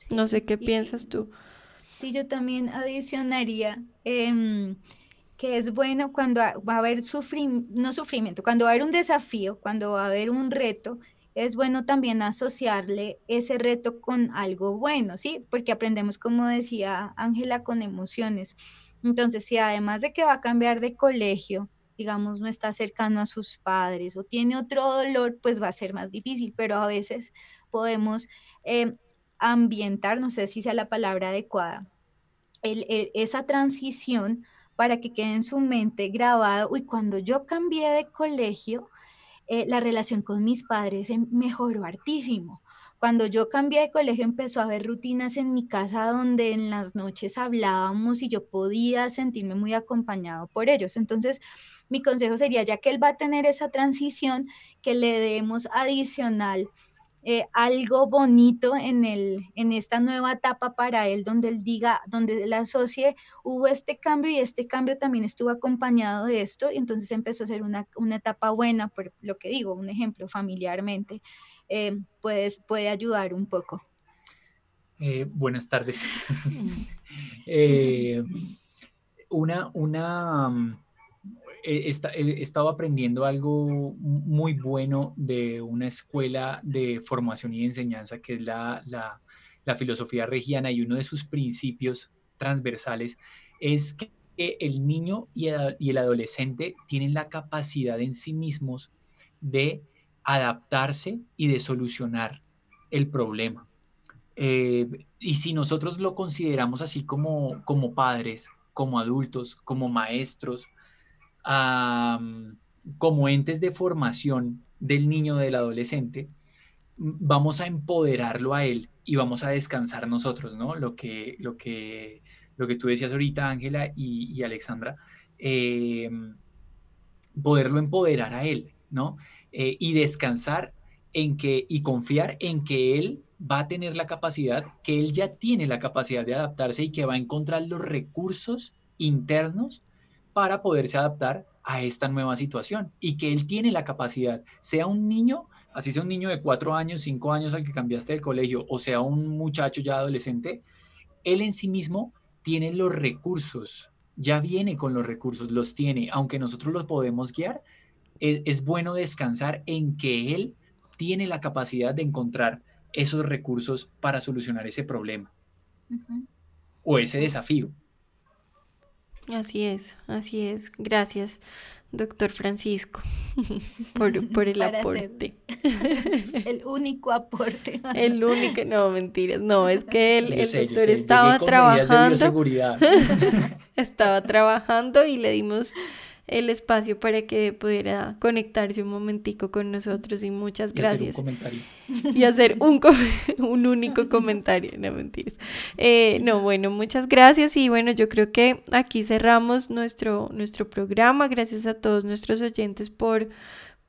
No sé qué piensas tú.
Sí, yo también adicionaría em, que es bueno cuando va a haber sufrimiento, no sufrimiento, cuando va a haber un desafío, cuando va a haber un reto, es bueno también asociarle ese reto con algo bueno, ¿sí? Porque aprendemos, como decía Ángela, con emociones. Entonces, si además de que va a cambiar de colegio, digamos, no está cercano a sus padres o tiene otro dolor, pues va a ser más difícil, pero a veces podemos em, ambientar, no sé si sea la palabra adecuada, esa transición para que quede en su mente grabado, uy, cuando yo cambié de colegio, eh, la relación con mis padres em, mejoró hartísimo. Cuando yo cambié de colegio empezó a haber rutinas en mi casa donde en las noches hablábamos y yo podía sentirme muy acompañado por ellos. Entonces, mi consejo sería, ya que él va a tener esa transición, que le demos adicional eh, algo bonito en, el, en esta nueva etapa para él, donde él diga, donde él asocie, hubo este cambio y este cambio también estuvo acompañado de esto, y entonces empezó a ser una, etapa buena, por lo que digo, un ejemplo familiarmente, eh, puede ayudar un poco.
Eh, buenas tardes. una, una he, estado aprendiendo algo muy bueno de una escuela de formación y enseñanza que es la, filosofía regiana y uno de sus principios transversales es que el niño y el, adolescente tienen la capacidad en sí mismos de adaptarse y de solucionar el problema. Eh, y si nosotros lo consideramos así como, como padres, como adultos, como maestros, como entes de formación del niño, del adolescente, vamos a empoderarlo a él y vamos a descansar nosotros, ¿no? Lo que, lo que, lo que tú decías ahorita, Ángela y, Alexandra, em, poderlo empoderar a él, ¿no? Eh, y descansar en que, y confiar en que él va a tener la capacidad, que él ya tiene la capacidad de adaptarse y que va a encontrar los recursos internos para poderse adaptar a esta nueva situación y que él tiene la capacidad, sea un niño, así sea un niño de cuatro años, cinco años al que cambiaste de colegio, o sea un muchacho ya adolescente, él en sí mismo tiene los recursos, ya viene con los recursos, los tiene, aunque nosotros los podemos guiar, es, bueno descansar en que él tiene la capacidad de encontrar esos recursos para solucionar ese problema o ese desafío.
Así es, así es. Gracias, doctor Francisco, por, el aporte.
el único aporte.
el único, no, mentiras. No, es que el, el doctor estaba trabajando. estaba trabajando y le dimos el espacio para que pudiera conectarse un momentico con nosotros y muchas gracias. Y hacer un, un único comentario, no mentiras. Eh, no, bueno, muchas gracias y bueno, yo creo que aquí cerramos nuestro, nuestro programa. Gracias a todos nuestros oyentes por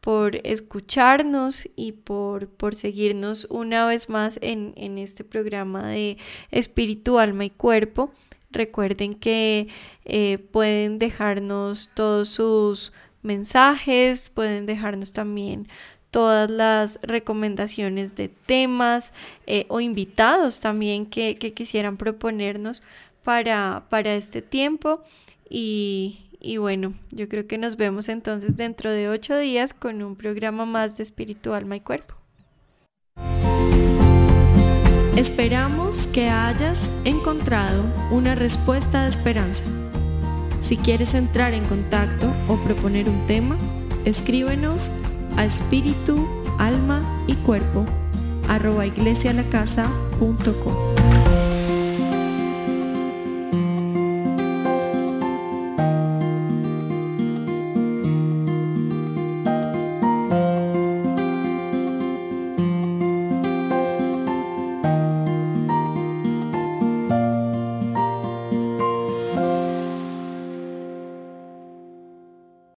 por escucharnos y por, por seguirnos una vez más en, en este programa de espíritu, alma y cuerpo. Recuerden que eh, pueden dejarnos todos sus mensajes, pueden dejarnos también todas las recomendaciones de temas eh, o invitados también que, quisieran proponernos para, para este tiempo. Y, y bueno, yo creo que nos vemos entonces dentro de ocho días con un programa más de Espiritual My Cuerpo.
Esperamos que hayas encontrado una respuesta de esperanza. Si quieres entrar en contacto o proponer un tema, escríbenos a espíritu, alma y cuerpo arroba.